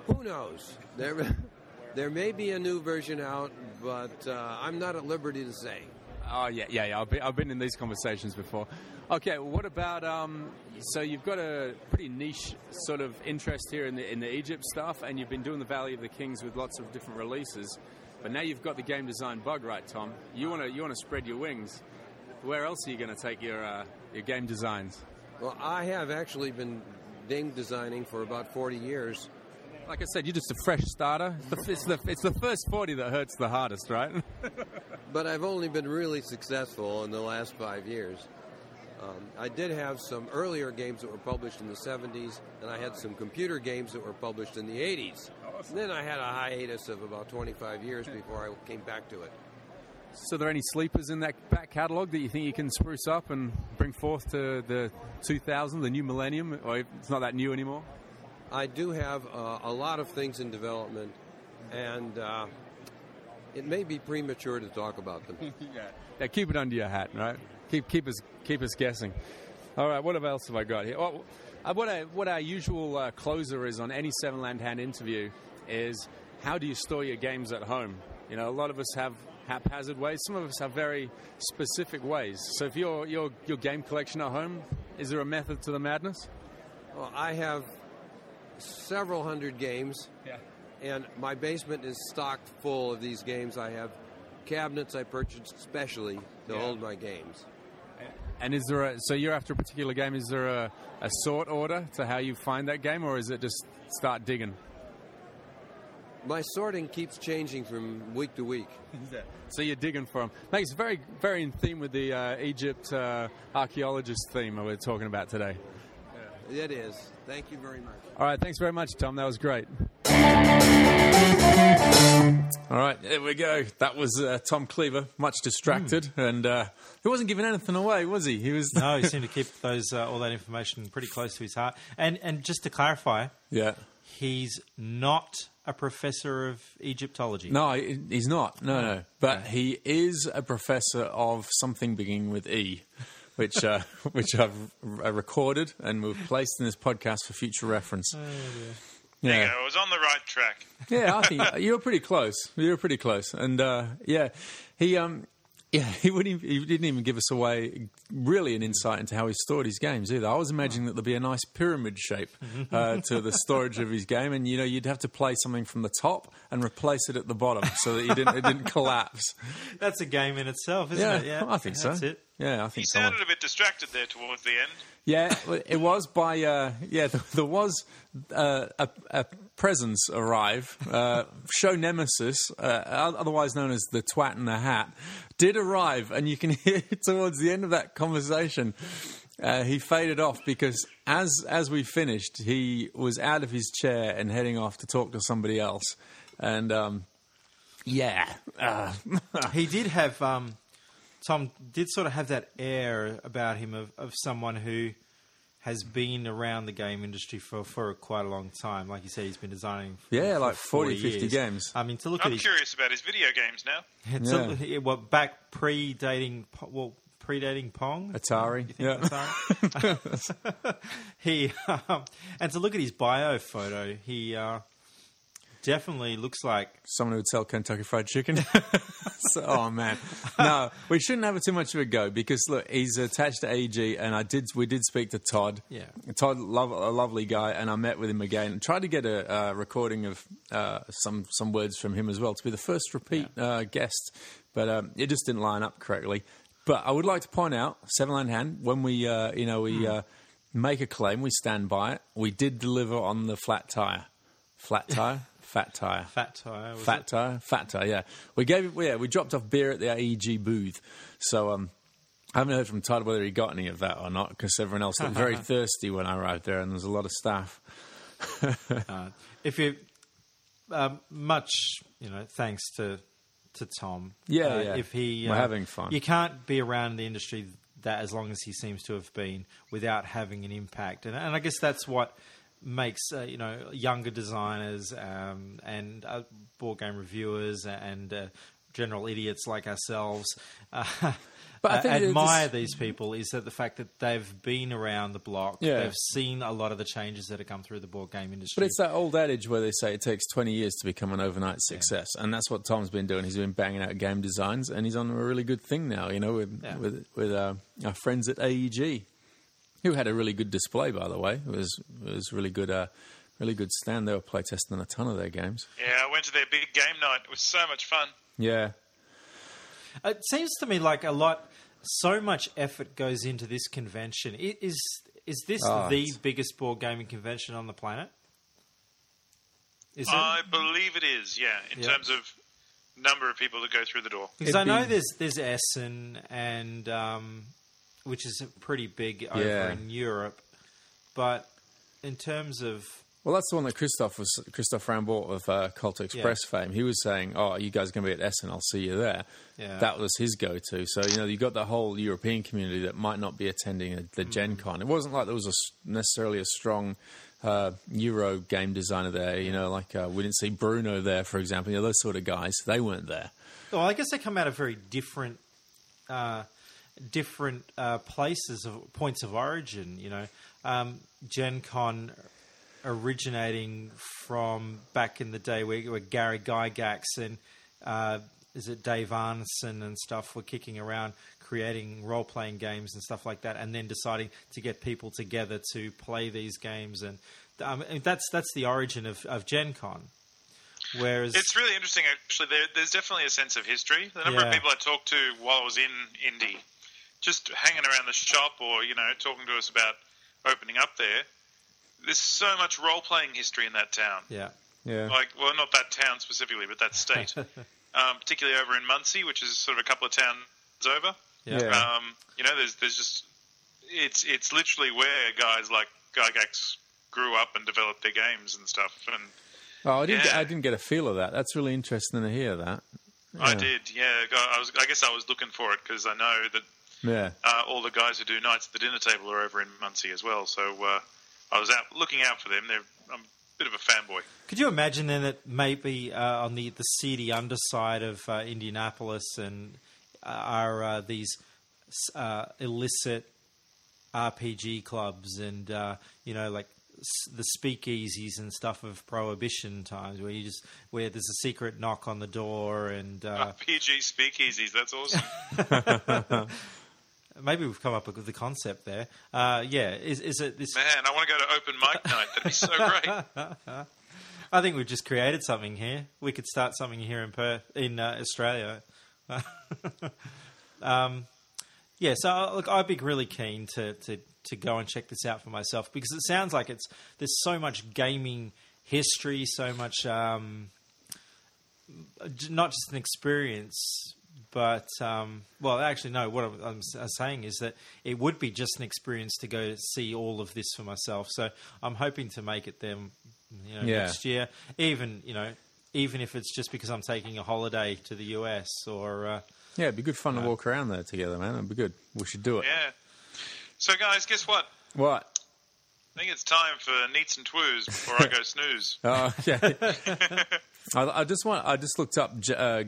Speaker 8: Who knows? There, there may be a new version out, but uh, I'm not at liberty to say.
Speaker 2: Oh yeah, yeah, yeah. I've been, I've been in these conversations before. Okay, what about? Um, so you've got a pretty niche sort of interest here in the in the Egypt stuff, and you've been doing the Valley of the Kings with lots of different releases. But now you've got the game design bug right, Tom. You want to you want to spread your wings. Where else are you going to take your uh, your game designs?
Speaker 8: Well, I have actually been game designing for about 40 years.
Speaker 2: Like I said, you're just a fresh starter. It's the, it's the, it's the first 40 that hurts the hardest, right?
Speaker 8: but I've only been really successful in the last five years. Um, I did have some earlier games that were published in the 70s, and I had some computer games that were published in the 80s. And then I had a hiatus of about 25 years before I came back to it.
Speaker 2: So, are there any sleepers in that back catalogue that you think you can spruce up and bring forth to the 2000, the new millennium? Or it's not that new anymore?
Speaker 8: I do have uh, a lot of things in development, and uh, it may be premature to talk about them.
Speaker 2: yeah. yeah, keep it under your hat, right? Keep keep us keep us guessing. All right, what else have I got here? Oh, uh, what I, what our usual uh, closer is on any Seven Land Hand interview is how do you store your games at home? You know, a lot of us have haphazard ways. Some of us have very specific ways. So, if your your your game collection at home, is there a method to the madness?
Speaker 8: Well, I have several hundred games.
Speaker 2: Yeah.
Speaker 8: And my basement is stocked full of these games. I have cabinets I purchased specially to
Speaker 2: Yeah.
Speaker 8: hold my games.
Speaker 2: And is there a so you're after a particular game? Is there a, a sort order to how you find that game, or is it just start digging?
Speaker 8: My sorting keeps changing from week to week.
Speaker 2: So you're digging for them. Makes very very in theme with the uh, Egypt uh, archaeologist theme we're talking about today.
Speaker 8: It is. Thank you very much.
Speaker 2: All right, thanks very much, Tom. That was great. All right, there we go. That was uh, Tom Cleaver, much distracted, and uh, he wasn't giving anything away, was he? He was.
Speaker 3: no, he seemed to keep those uh, all that information pretty close to his heart. And and just to clarify,
Speaker 2: yeah.
Speaker 3: he's not a professor of Egyptology.
Speaker 2: No, he's not. No, no. But he is a professor of something beginning with E, which uh, which I've r- recorded and we've placed in this podcast for future reference.
Speaker 4: There you
Speaker 2: Yeah.
Speaker 4: go. I was on the right track.
Speaker 2: Yeah, I think you were pretty close. You were pretty close, and uh, yeah, he um, yeah, he wouldn't. Even, he didn't even give us away really an insight into how he stored his games either. I was imagining that there'd be a nice pyramid shape uh, to the storage of his game, and you know you'd have to play something from the top and replace it at the bottom so that you didn't it didn't collapse.
Speaker 3: That's a game in itself, isn't
Speaker 2: Yeah,
Speaker 3: it?
Speaker 2: I think so.
Speaker 3: That's it.
Speaker 2: Yeah, I
Speaker 4: He
Speaker 2: think someone.
Speaker 4: sounded a bit distracted there towards the end.
Speaker 2: Yeah, it was by uh, yeah. There, there was uh, a, a presence arrive. Uh, show nemesis, uh, otherwise known as the twat in the hat, did arrive, and you can hear towards the end of that conversation. Uh, he faded off because as as we finished, he was out of his chair and heading off to talk to somebody else. And um, yeah, uh,
Speaker 3: he did have um, Tom did sort of have that air about him of, of someone who has been around the game industry for, for quite a long time. Like you said, he's been designing. For,
Speaker 2: Yeah,
Speaker 3: for
Speaker 2: like 40, 50
Speaker 3: years.
Speaker 2: games.
Speaker 3: I mean, to look at
Speaker 4: I'm
Speaker 3: at his
Speaker 4: curious about his video games now.
Speaker 3: to- yeah, well, back predating Po- well predating Pong.
Speaker 2: Atari.
Speaker 3: You think
Speaker 2: Yeah.
Speaker 3: Atari? he um, and to look at his bio photo, he uh, definitely looks like
Speaker 2: someone who would sell Kentucky Fried Chicken. So- oh man, no, we shouldn't have too much of a go because look, he's attached to AEG, and I did we did speak to Todd.
Speaker 3: Yeah.
Speaker 2: Todd, love, a lovely guy, and I met with him again. and Tried to get a uh, recording of uh, some some words from him as well to be the first repeat uh, guest, but um, it just didn't line up correctly. But I would like to point out, Seven Land Hand, when we uh, you know we uh, make a claim, we stand by it. We did deliver on the flat tire, flat tire, fat tire.
Speaker 3: fat tire. was
Speaker 2: Fat
Speaker 3: it?
Speaker 2: tire, fat tire. Yeah, we gave. Yeah, we dropped off beer at the AEG booth. So um, I haven't heard from Todd whether he got any of that or not because everyone else looked very thirsty when I arrived there, and there's a lot of staff.
Speaker 3: Uh, if you um, much, you know, thanks to to Tom.
Speaker 2: Yeah,
Speaker 3: uh,
Speaker 2: yeah.
Speaker 3: If he,
Speaker 2: We're
Speaker 3: uh,
Speaker 2: having fun.
Speaker 3: You can't be around the industry that as long as he seems to have been without having an impact, and, and I guess that's what makes uh, you know younger designers um, and uh, board game reviewers and uh, general idiots like ourselves. Uh,
Speaker 2: But I think it-
Speaker 3: admire
Speaker 2: this-
Speaker 3: these people is that the fact that they've been around the block,
Speaker 2: Yeah.
Speaker 3: they've seen a lot of the changes that have come through the board game industry.
Speaker 2: But it's that old adage where they say it takes 20 years to become an overnight success, and that's what Tom's been doing. He's been banging out game designs, and he's on a really good thing now. You know, with
Speaker 3: Yeah.
Speaker 2: with, with uh, our friends at AEG, who had a really good display, by the way. It was it was really good. Uh, Really good stand. They were playtesting a ton of their games.
Speaker 4: Yeah, I went to their big game night. It was so much fun.
Speaker 2: Yeah,
Speaker 3: It seems to me like a lot, so much effort goes into this convention. Is is this
Speaker 2: Oh,
Speaker 3: the
Speaker 2: it's-
Speaker 3: biggest board gaming convention on the planet? Is it?
Speaker 4: I believe it is, yeah, in
Speaker 3: Yeah.
Speaker 4: terms of number of people that go through the door.
Speaker 3: Because
Speaker 2: it'd
Speaker 3: I know
Speaker 2: be-
Speaker 3: there's there's Essen and um, which is pretty big over
Speaker 2: Yeah.
Speaker 3: in Europe, but in terms of
Speaker 2: Well, that's the one that Christoph was Christophe Raimbault of uh, Colt Express fame. He was saying, "Oh, you guys are going to be at Essen? I'll see you there."
Speaker 3: Yeah.
Speaker 2: That was his go-to. So you know, you got the whole European community that might not be attending a, the Gen Con. It wasn't like there was a necessarily a strong uh, Euro game designer there. You know, like uh, we didn't see Bruno there, for example. You know, those sort of guys. They weren't there.
Speaker 3: Well, I guess they come out of very different, uh, different uh, places of points of origin. You know, um, Gen Con originating from back in the day where, where Gary Gygax and uh, is it Dave Arneson and stuff were kicking around creating role playing games and stuff like that, and then deciding to get people together to play these games, and um, that's that's the origin of, of Gen Con. Whereas
Speaker 4: It's really interesting, actually. There, there's definitely a sense of history. The number
Speaker 3: Yeah.
Speaker 4: of people I talked to while I was in Indy, just hanging around the shop or, you know, talking to us about opening up there, there's so much role playing history in that town.
Speaker 3: yeah.
Speaker 2: Yeah.
Speaker 4: Like, well, not that town specifically, but that state. um, particularly over in Muncie, which is sort of a couple of towns over.
Speaker 3: Yeah.
Speaker 2: Yeah.
Speaker 4: Um, you know, there's there's just it's it's literally where guys like Gygax grew up and developed their games and stuff. And
Speaker 2: Oh, I didn't. Get,
Speaker 4: Yeah.
Speaker 2: I didn't get a feel of that. That's really interesting to hear that.
Speaker 4: I did, yeah. I was I guess I was looking for it because I know that
Speaker 2: Yeah.
Speaker 4: uh, all the guys who do nights at the dinner table are over in Muncie as well. So uh, I was out looking out for them. They're I'm a bit of a fanboy.
Speaker 3: Could you imagine then that maybe uh, on the, the seedy underside of uh, Indianapolis and uh, are uh, these uh, illicit RPG clubs and uh, you know like the speakeasies and stuff of prohibition times where you just where there's a secret knock on the door and uh,
Speaker 4: PG speakeasies, that's awesome.
Speaker 3: maybe we've come up with the concept there. Uh, yeah, is is it this?
Speaker 4: Man, I want to go to open mic night. That'd be so great.
Speaker 3: I think we've just created something here. We could start something here in Perth, in uh, Australia. um, Yeah, so uh, look, I'd be really keen to, to, to go and check this out for myself because it sounds like it's there's so much gaming history, so much um, not just an experience, but um, well, actually, no. What I'm, I'm saying is that it would be just an experience to go see all of this for myself. So I'm hoping to make it there, you know,
Speaker 2: Yeah.
Speaker 3: next year. Even you know, even if it's just because I'm taking a holiday to the US or. Uh,
Speaker 2: Yeah, it'd be good fun to walk around there together, man. It'd be good. We should do it.
Speaker 4: Yeah. So, guys, guess what?
Speaker 2: What?
Speaker 4: I think it's time for neats and twoos before I go snooze.
Speaker 2: Oh, okay. I, I just want. I just looked up Ge- uh,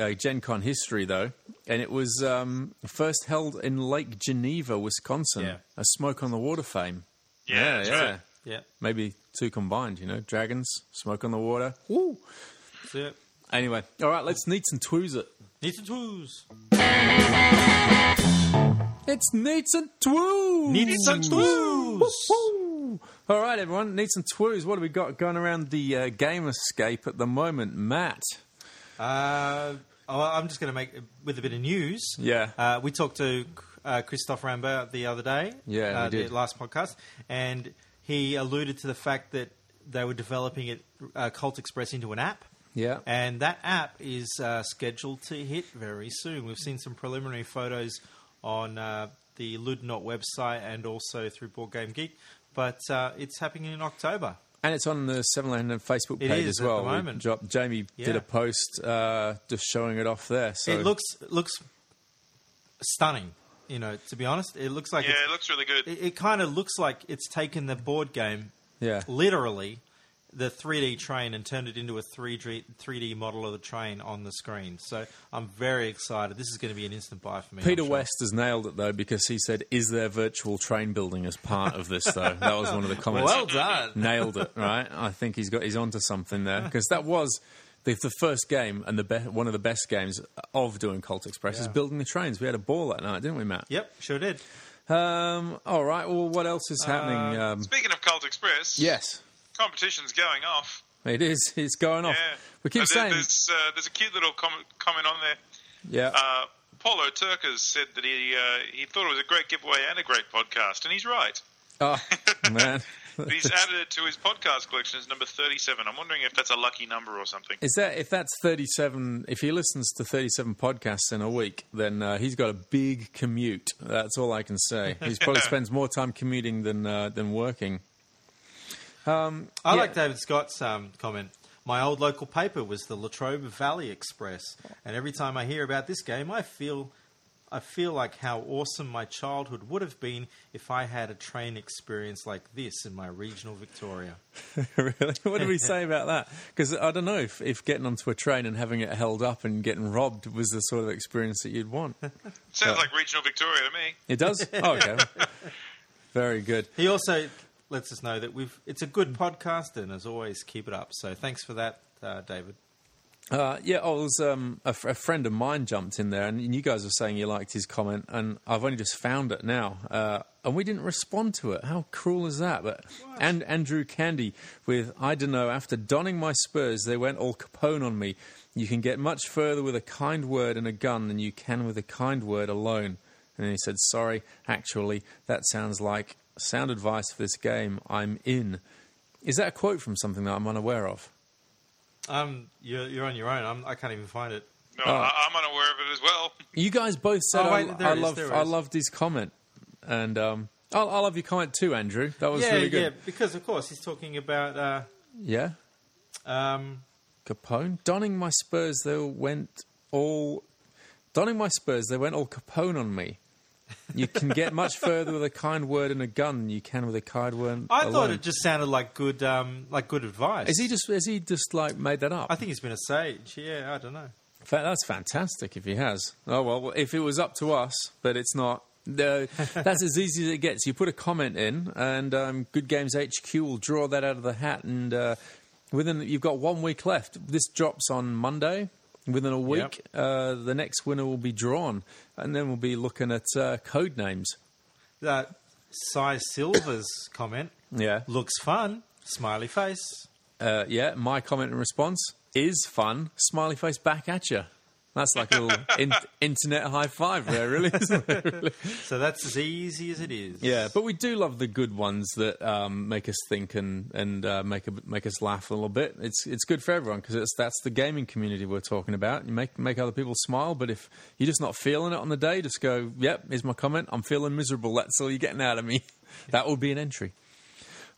Speaker 2: uh, Gen Con history though, and it was um, first held in Lake Geneva, Wisconsin.
Speaker 3: Yeah.
Speaker 2: A Smoke on the Water fame.
Speaker 4: Yeah, that's
Speaker 2: yeah.
Speaker 3: yeah,
Speaker 2: Maybe two combined. You know, dragons, smoke on the water. Woo.
Speaker 3: that's it.
Speaker 2: Anyway, all right. Let's neats and twos it.
Speaker 3: Needs and tools.
Speaker 2: It's neats and twos.
Speaker 3: Needs and twos.
Speaker 2: All right, everyone. Neats and twos. What have we got going around the uh, game escape at the moment, Matt?
Speaker 3: Uh, oh, I'm just going to make with a bit of news.
Speaker 2: Yeah.
Speaker 3: Uh, we talked to uh, Christophe Raimbault the other day.
Speaker 2: Yeah,
Speaker 3: uh, the last podcast, and he alluded to the fact that they were developing it, uh, Colt Express, into an app.
Speaker 2: Yeah.
Speaker 3: And that app is uh, scheduled to hit very soon. We've seen some preliminary photos on uh, the Ludonaute website and also through Board Game Geek, but uh, it's happening in October.
Speaker 2: And it's on the Seven Land Facebook page
Speaker 3: is
Speaker 2: as
Speaker 3: at
Speaker 2: well.
Speaker 3: the
Speaker 2: We
Speaker 3: moment.
Speaker 2: dropped- Jamie did a post uh, just showing it off there. So
Speaker 3: It looks it looks stunning. You know, to be honest, it looks like
Speaker 4: Yeah, it looks really good.
Speaker 3: it, it kind of looks like it's taken the board game,
Speaker 2: yeah,
Speaker 3: literally, the 3D train, and turned it into a 3D 3D model of the train on the screen. So I'm very excited. This is going to be an instant buy for me.
Speaker 2: Peter
Speaker 3: sure.
Speaker 2: West has nailed it though because he said, "Is there virtual train building as part of this?" Though that was one of the comments.
Speaker 3: Well done.
Speaker 2: nailed it. Right, I think he's got he's onto something there because that was. The, the first game and the be- one of the best games of doing Colt Express is building the trains. We had a ball that night, didn't we, Matt?
Speaker 3: Yep, sure did.
Speaker 2: Um, all right. Well, what else is happening?
Speaker 3: Uh,
Speaker 2: um,
Speaker 4: Speaking of Colt Express,
Speaker 2: yes,
Speaker 4: competition's going off.
Speaker 2: it is. It's going off.
Speaker 4: Yeah.
Speaker 2: We keep
Speaker 4: there-
Speaker 2: saying,
Speaker 4: There's, uh, there's a cute little com- comment on there.
Speaker 2: yeah.
Speaker 4: Uh, Paulo Turkers said that he uh, he thought it was a great giveaway and a great podcast, and he's right.
Speaker 2: oh man,
Speaker 4: he's added it to his podcast collection as number 37. I'm wondering if that's a lucky number or something.
Speaker 2: Is that if that's thirty-seven? If he listens to thirty-seven podcasts in a week, then uh, he's got a big commute. That's all I can say. He probably spends more time commuting than uh, than working. Um,
Speaker 3: I
Speaker 2: yeah.
Speaker 3: like David Scott's um, comment. My old local paper was the Latrobe Valley Express, and every time I hear about this game, I feel, I feel like how awesome my childhood would have been if I had a train experience like this in my regional Victoria.
Speaker 2: really? What do we say about that? Because I don't know if, if getting onto a train and having it held up and getting robbed was the sort of experience that you'd want.
Speaker 4: Sounds like regional Victoria to me.
Speaker 2: It does. Oh, okay. Very good.
Speaker 3: He also lets us know that we've it's a good podcast, and as always, keep it up. So thanks for that, uh, David.
Speaker 2: Uh, yeah, it was um, a, friend of mine jumped in there, and you guys were saying you liked his comment, and I've only just found it now, uh, and we didn't respond to it. How cruel is that? But and Andrew Candy with I don't know. After donning my spurs, they went all Capone on me. You can get much further with a kind word and a gun than you can with a kind word alone. And he said, "Sorry, actually, that sounds like sound advice for this game. I'm in." Is that a quote from something that I'm unaware of?
Speaker 3: Um, you're, you're on your own. I'm, I can't even find it.
Speaker 4: No,
Speaker 2: Oh.
Speaker 4: I, I'm unaware of it as well.
Speaker 2: You guys both said
Speaker 3: Oh, wait,
Speaker 2: I,
Speaker 3: there
Speaker 2: I
Speaker 3: it is,
Speaker 2: loved I loved his comment, and um, I, I love your comment too, Andrew. That was
Speaker 3: yeah,
Speaker 2: really good.
Speaker 3: yeah, because of course he's talking about uh,
Speaker 2: Yeah,
Speaker 3: um,
Speaker 2: Capone donning my spurs. They went all donning my spurs. They went all Capone on me. You can get much further with a kind word and a gun than you can with a kind word.
Speaker 3: I
Speaker 2: alone.
Speaker 3: thought it just sounded like good, um, like good advice.
Speaker 2: Is he just? Is he just like made that up?
Speaker 3: I think he's been a sage. Yeah, I don't know.
Speaker 2: Fa- That's fantastic if he has. Oh well, if it was up to us, but it's not. No, that's as easy as it gets. You put a comment in, and um, Good Games HQ will draw that out of the hat. And uh, within, you've got one week left. This drops on Monday. Within a week, uh, the next winner will be drawn, and then we'll be looking at uh, Codenames.
Speaker 3: That Cy Silver's comment
Speaker 2: Yeah,
Speaker 3: looks fun. Smiley face.
Speaker 2: uh, yeah. My comment and response is fun. Smiley face back at you. That's like a little in- internet high five there, really, it? Really?
Speaker 3: So that's as easy as it is.
Speaker 2: Yeah, but we do love the good ones that um, make us think and and uh, make a, make us laugh a little bit. It's it's good for everyone because that's the gaming community we're talking about. You make make other people smile, but if you're just not feeling it on the day, just go, "Yep, here's my comment. I'm feeling miserable. That's all you're getting out of me." that would be an entry.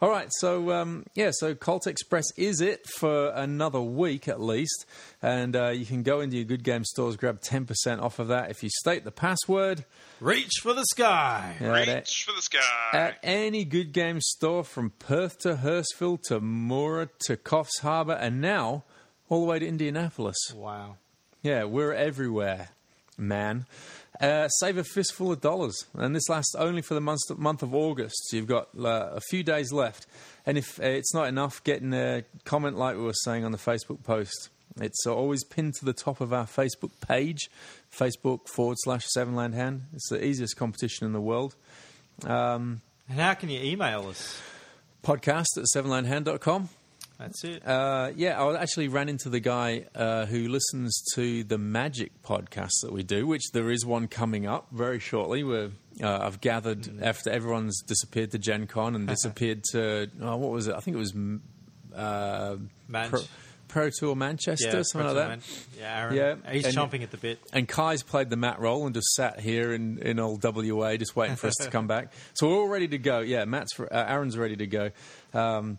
Speaker 2: All right, so um, yeah, so Colt Express is it for another week at least, and uh, you can go into your good game stores, grab ten percent off of that if you state the password.
Speaker 3: Reach for the sky.
Speaker 2: Yeah, that-
Speaker 4: Reach for the sky.
Speaker 2: at any good game store from Perth to Hurstville to Moora to Coffs Harbour and now all the way to Indianapolis.
Speaker 3: Wow.
Speaker 2: Yeah, we're everywhere, man. Uh, save a fistful of dollars, and this lasts only for the month, month of August. So you've got uh, a few days left, and if uh, it's not enough, get in a comment like we were saying on the Facebook post. It's always pinned to the top of our Facebook page, Facebook forward slash Seven Land Hand. It's the easiest competition in the world. Um,
Speaker 3: And how can you email us?
Speaker 2: podcast at sevenlandhand.com.
Speaker 3: That's it.
Speaker 2: Uh, yeah, I actually ran into the guy uh, who listens to the Magic podcast that we do, which there is one coming up very shortly. Where uh, I've gathered
Speaker 3: Mm.
Speaker 2: after everyone's disappeared to Gen Con and disappeared to oh, what was it? I think it was uh. Pro, Pro Tour Manchester, something like that.
Speaker 3: Man. Yeah, Aaron.
Speaker 2: Yeah,
Speaker 3: He's
Speaker 2: and-
Speaker 3: chomping at the bit.
Speaker 2: And Kai's played the Matt role and just sat here in, in old WA, just waiting for us to come back. So we're all ready to go. Yeah, Matt's uh, Aaron's ready to go. Um,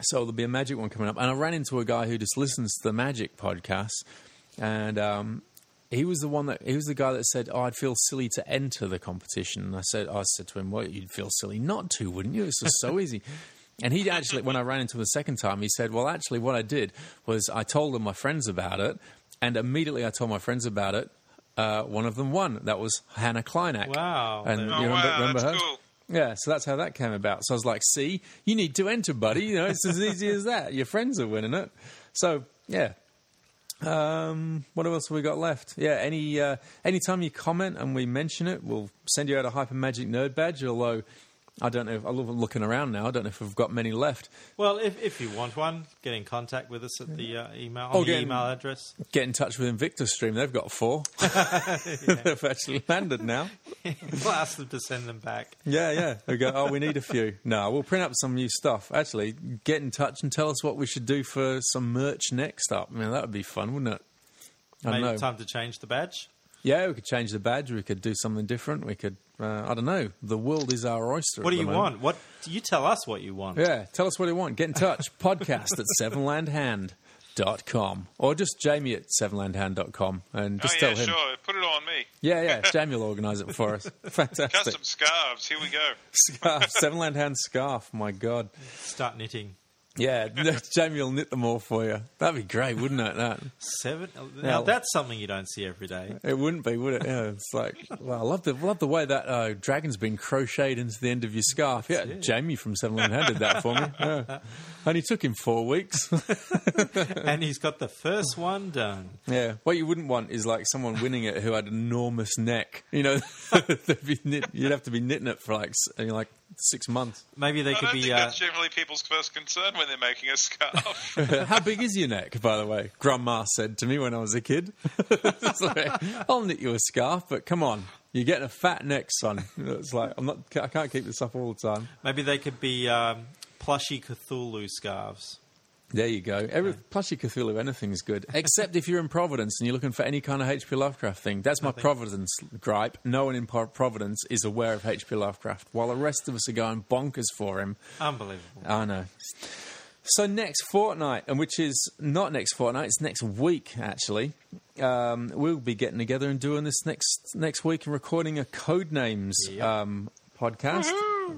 Speaker 2: so there'll be a Magic one coming up. And I ran into a guy who just listens to the Magic podcast, and um, he was the one that he was the guy that said, "Oh, I'd feel silly to enter the competition." And I said, I said to him, "Well, you'd feel silly not to, wouldn't you? It's just so easy." And he actually, when I ran into him the second time, he said, "Well, actually, what I did was I told my friends about it, and immediately I told my friends about it. Uh, one of them won. That was Hannah Kleinak.
Speaker 3: Wow.
Speaker 2: And
Speaker 3: Oh,
Speaker 2: you remember,
Speaker 4: wow,
Speaker 2: remember
Speaker 4: that's
Speaker 2: her?
Speaker 4: cool.
Speaker 2: Yeah, so that's how that came about. So I was like, "See, you need to enter, buddy. You know, it's as easy as that. Your friends are winning it." So yeah. Um, what else have we got left? Yeah, any uh, anytime you comment and we mention it, we'll send you out a Hyper Magic Nerd badge. Although I don't know, if, I'm looking around now. I don't know if we've got many left.
Speaker 3: Well, if, if you want one, get in contact with us at the uh, email,
Speaker 2: Oh,
Speaker 3: the
Speaker 2: get in-
Speaker 3: email address.
Speaker 2: Get in touch with Invictus Stream. They've got four. They've actually landed now.
Speaker 3: we'll ask them to send them back.
Speaker 2: Yeah, yeah. We go, oh, we need a few. No, we'll print up some new stuff. Actually, get in touch and tell us what we should do for some merch next up. I mean, that would be fun, wouldn't it? I
Speaker 3: Maybe
Speaker 2: know.
Speaker 3: time to change the badge.
Speaker 2: Yeah, we could change the badge. We could do something different. We could, uh, I don't know. The world is our oyster.
Speaker 3: What
Speaker 2: at
Speaker 3: do
Speaker 2: the
Speaker 3: you
Speaker 2: moment.
Speaker 3: want? What you tell us what you want.
Speaker 2: Yeah, tell us what you want. Get in touch. Podcast at sevenlandhand.com or just jamie at sevenlandhand.com and just
Speaker 4: oh,
Speaker 2: tell
Speaker 4: yeah,
Speaker 2: him.
Speaker 4: sure. Put it on me.
Speaker 2: Yeah, yeah. Jamie will organise it for us. Fantastic.
Speaker 4: Custom scarves. Here we go.
Speaker 2: Scarf. Sevenland hand scarf. My God.
Speaker 3: Start knitting.
Speaker 2: Yeah, Jamie will knit them all for you. That'd be great, wouldn't it? That
Speaker 3: Seven.
Speaker 2: Now-
Speaker 3: that's something you don't see every day.
Speaker 2: it wouldn't be, would it? Yeah, it's like, well, I love the love the way that uh, dragon's been crocheted into the end of your scarf. Yeah, Jamie from Seven Land Hand did that for me. Yeah. Only took him four weeks.
Speaker 3: and he's got the first one done.
Speaker 2: yeah, what you wouldn't want is like someone winning it who had an enormous neck. You know, be knit, you'd have to be knitting it for like s- you know, like six months.
Speaker 3: Maybe they
Speaker 4: I
Speaker 3: could
Speaker 4: don't
Speaker 3: be.
Speaker 4: think
Speaker 3: Uh,
Speaker 4: that's generally people's first concern when they're making a scarf.
Speaker 2: How big is your neck, by the way? Grandma said to me when I was a kid. It's like, I'll knit you a scarf, but come on, you're getting a fat neck, son. It's like I'm not. I can't keep this up all the time.
Speaker 3: maybe they could be um, plushy Cthulhu scarves.
Speaker 2: There you go. Every plushy Cthulhu, anything's good, except if you're in Providence and you're looking for any kind of H.P. Lovecraft thing. That's my Providence gripe. No one in Providence is aware of H.P. Lovecraft, while the rest of us are going bonkers for him.
Speaker 3: Unbelievable.
Speaker 2: I know. So next fortnight, and which is not next fortnight, it's next week actually. Um, we'll be getting together and doing this next next week and recording a Codenames um, podcast.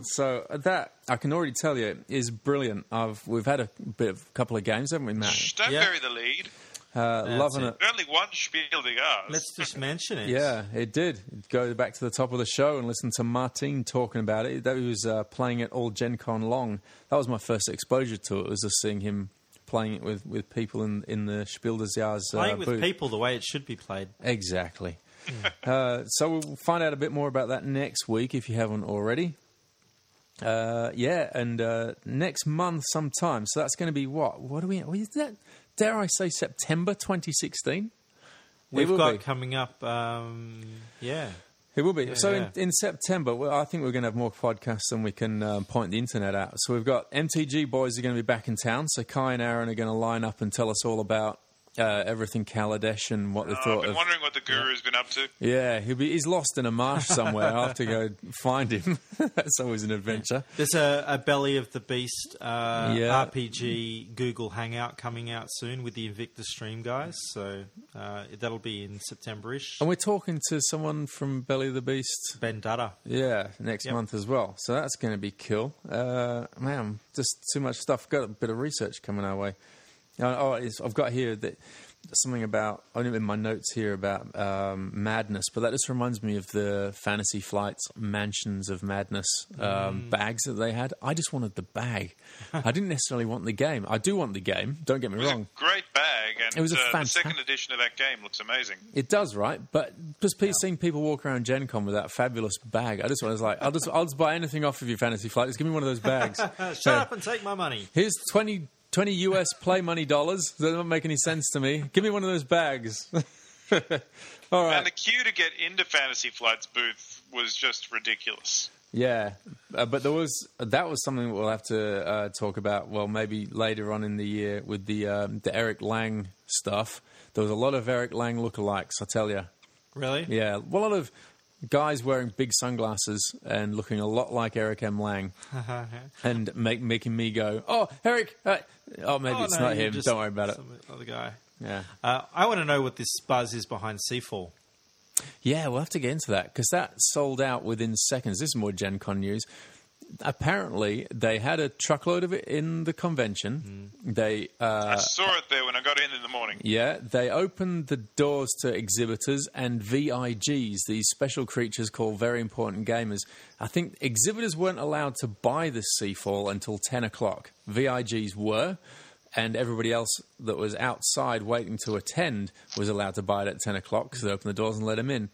Speaker 2: So that I can already tell you is brilliant. I've we've had a bit of couple of games, haven't we, Matt?
Speaker 4: Shh, don't
Speaker 3: Yeah.
Speaker 4: bury the lead.
Speaker 2: Uh, loving
Speaker 3: it.
Speaker 2: it.
Speaker 4: Only one Spiel des Jahres.
Speaker 3: Let's just mention it.
Speaker 2: Yeah, it did. Go back to the top of the show and listen to Martine talking about it. That he was uh, playing it all Gen Con long. That was my first exposure to it. Was just seeing him playing it with, with people in in the Spiel des Jahres uh,
Speaker 3: Playing with
Speaker 2: booth.
Speaker 3: people the way it should be played.
Speaker 2: Exactly. uh, so we'll find out a bit more about that next week if you haven't already. Uh, yeah, and uh, next month sometime. So that's going to be what? What do we? Is that? Dare I say September 2016?
Speaker 3: We've got
Speaker 2: be.
Speaker 3: coming up. Um, yeah.
Speaker 2: It will be. so
Speaker 3: yeah.
Speaker 2: In, in September, well, I think we're going to have more podcasts than we can um, point the internet out. So we've got MTG boys are going to be back in town. So Kai and Aaron are going to line up and tell us all about uh, everything Kaladesh and what they
Speaker 4: Oh, I've been
Speaker 2: of.
Speaker 4: wondering what the guru's been up to.
Speaker 2: Yeah, he'll be. He's lost in a marsh somewhere. I'll have to go find him. That's always an adventure.
Speaker 3: There's a, a Belly of the Beast uh,
Speaker 2: Yeah.
Speaker 3: RPG Google Hangout coming out soon with the Invictus Stream guys. So uh, that'll be in September-ish.
Speaker 2: And we're talking to someone from Belly of the Beast.
Speaker 3: Ben Dutta.
Speaker 2: Yeah, next
Speaker 3: Yep.
Speaker 2: month as well. So that's going to be cool. Uh, man, just too much stuff. Got a bit of research coming our way. Oh, it's, I've got here that something about only in my notes here about um, madness, but that just reminds me of the Fantasy Flights Mansions of Madness um, bags that they had. I just wanted the bag. I didn't necessarily want the game. I do want the game. Don't get me
Speaker 4: It was
Speaker 2: wrong.
Speaker 4: a great bag, and
Speaker 2: It was a
Speaker 4: uh, the
Speaker 2: fantastic-
Speaker 4: second edition of that game looks amazing.
Speaker 2: It does, right? But just pe- seeing people walk around Gen Con with that fabulous bag, I just was like, I'll just, I'll just buy anything off of you, Fantasy Flight. Just give me one of those bags.
Speaker 3: Shut
Speaker 2: Yeah.
Speaker 3: up and take my money.
Speaker 2: Here's 20, 20 US play money dollars. That doesn't make any sense to me. Give me one of those bags. All right.
Speaker 4: And the queue to get into Fantasy Flight's booth was just ridiculous.
Speaker 2: Yeah, uh, but there was that was something we'll have to uh, talk about. Well, maybe later on in the year with the um, the Eric Lang stuff. There was a lot of Eric Lang lookalikes. I tell you.
Speaker 3: Really?
Speaker 2: Yeah, well, a lot of guys wearing big sunglasses and looking a lot like Eric M. Lang, and make, making me go, "Oh, Eric! Uh, oh, maybe
Speaker 3: Oh,
Speaker 2: it's
Speaker 3: no,
Speaker 2: not him. Don't worry about it."
Speaker 3: Other guy.
Speaker 2: Yeah,
Speaker 3: Uh, I want to know what this buzz is behind Seafall.
Speaker 2: yeah, we'll have to get into that because that sold out within seconds. This is more Gen Con news. Apparently, they had a truckload of it in the convention. They
Speaker 4: I
Speaker 2: uh,
Speaker 4: saw it there when I got in in the morning.
Speaker 2: Yeah, they opened the doors to exhibitors and VIGs, these special creatures called very important gamers. I think exhibitors weren't allowed to buy this Seafall until 10 o'clock. VIGs were, and everybody else that was outside waiting to attend was allowed to buy it at 10 o'clock because they opened the doors and let them in.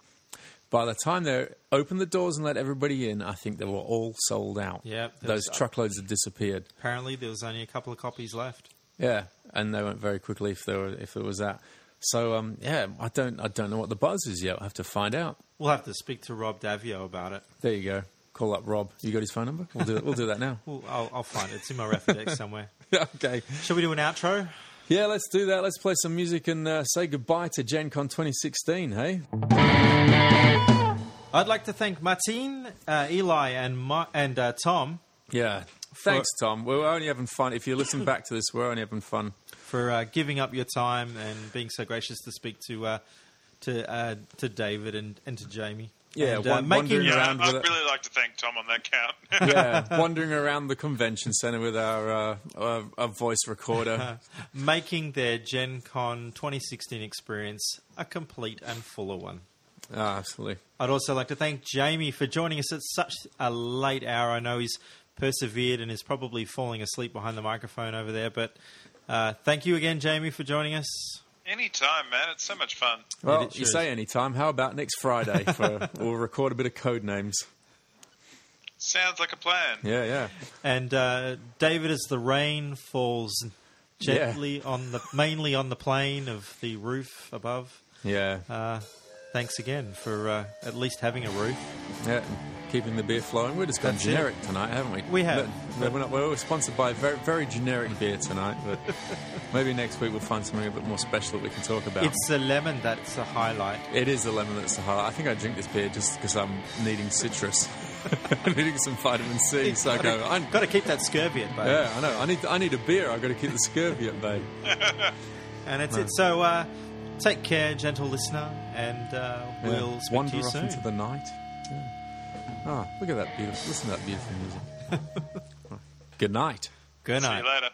Speaker 2: By the time they opened the doors and let everybody in, I think they were all sold out.
Speaker 3: Yeah,
Speaker 2: those truckloads had disappeared.
Speaker 3: Apparently, there was only a couple of copies left.
Speaker 2: Yeah, and they went very quickly if there were, if it was that. So um, yeah, I don't I don't know what the buzz is yet. I have to find out.
Speaker 3: We'll have to speak to Rob Daviau about it.
Speaker 2: There you go. Call up Rob. You got his phone number? We'll do it. We'll do that now.
Speaker 3: Well, I'll, I'll find it. It's in my Refidex somewhere.
Speaker 2: okay.
Speaker 3: Shall we do an outro?
Speaker 2: Yeah, let's do that. Let's play some music and uh, say goodbye to Gen Con 2016. Hey.
Speaker 3: I'd like to thank Martine, uh, Eli, and Ma- and uh, Tom
Speaker 2: Yeah. Thanks, Tom. We're only having fun. If you listen back to this, we're only having fun.
Speaker 3: for uh, giving up your time and being so gracious to speak to uh, to uh, to David and, and to Jamie.
Speaker 2: Yeah,
Speaker 3: and, uh,
Speaker 2: wan-
Speaker 3: making
Speaker 2: wandering
Speaker 4: Yeah,
Speaker 2: around
Speaker 4: I'd
Speaker 2: with it.
Speaker 4: really like to thank Tom on that count.
Speaker 2: Yeah, wandering around the convention center with our uh, uh, a voice recorder.
Speaker 3: making their Gen Con 2016 experience a complete and fuller one.
Speaker 2: Ah, absolutely.
Speaker 3: I'd also like to thank Jamie for joining us at such a late hour. I know he's persevered and is probably falling asleep behind the microphone over there, but uh, thank you again, Jamie, for joining us.
Speaker 4: Anytime, man. It's so much fun.
Speaker 2: Well,
Speaker 3: it
Speaker 2: you say
Speaker 3: is.
Speaker 2: anytime. How about next Friday? For we'll record a bit of Codenames.
Speaker 4: Sounds like a plan.
Speaker 2: Yeah, yeah.
Speaker 3: And uh, David, as the rain falls gently on the mainly on the plane of the roof above,
Speaker 2: Yeah,
Speaker 3: uh, thanks again for uh, at least having a roof.
Speaker 2: yeah. Keeping the beer flowing. We're just gone
Speaker 3: That's it.
Speaker 2: generic tonight, haven't we?
Speaker 3: We have.
Speaker 2: But- we're, not, we're sponsored by very, very generic beer tonight, but maybe next week we'll find something a bit more special that we can talk about.
Speaker 3: It's the lemon that's the highlight.
Speaker 2: it is the lemon that's the highlight. I think I drink this beer just because I'm needing citrus, needing some vitamin C. So I go. I'm,
Speaker 3: Got to keep that scurvy at bay.
Speaker 2: yeah, I know. I need. I need a beer. I've got to keep the scurvy at bay.
Speaker 3: And that's it. So uh, take care, gentle listener, and uh, we'll speak
Speaker 2: wander
Speaker 3: to you
Speaker 2: off
Speaker 3: soon.
Speaker 2: into the night. Yeah. Ah, look at that beautiful. Listen to that beautiful music. Good night.
Speaker 3: Good night.
Speaker 4: See you later.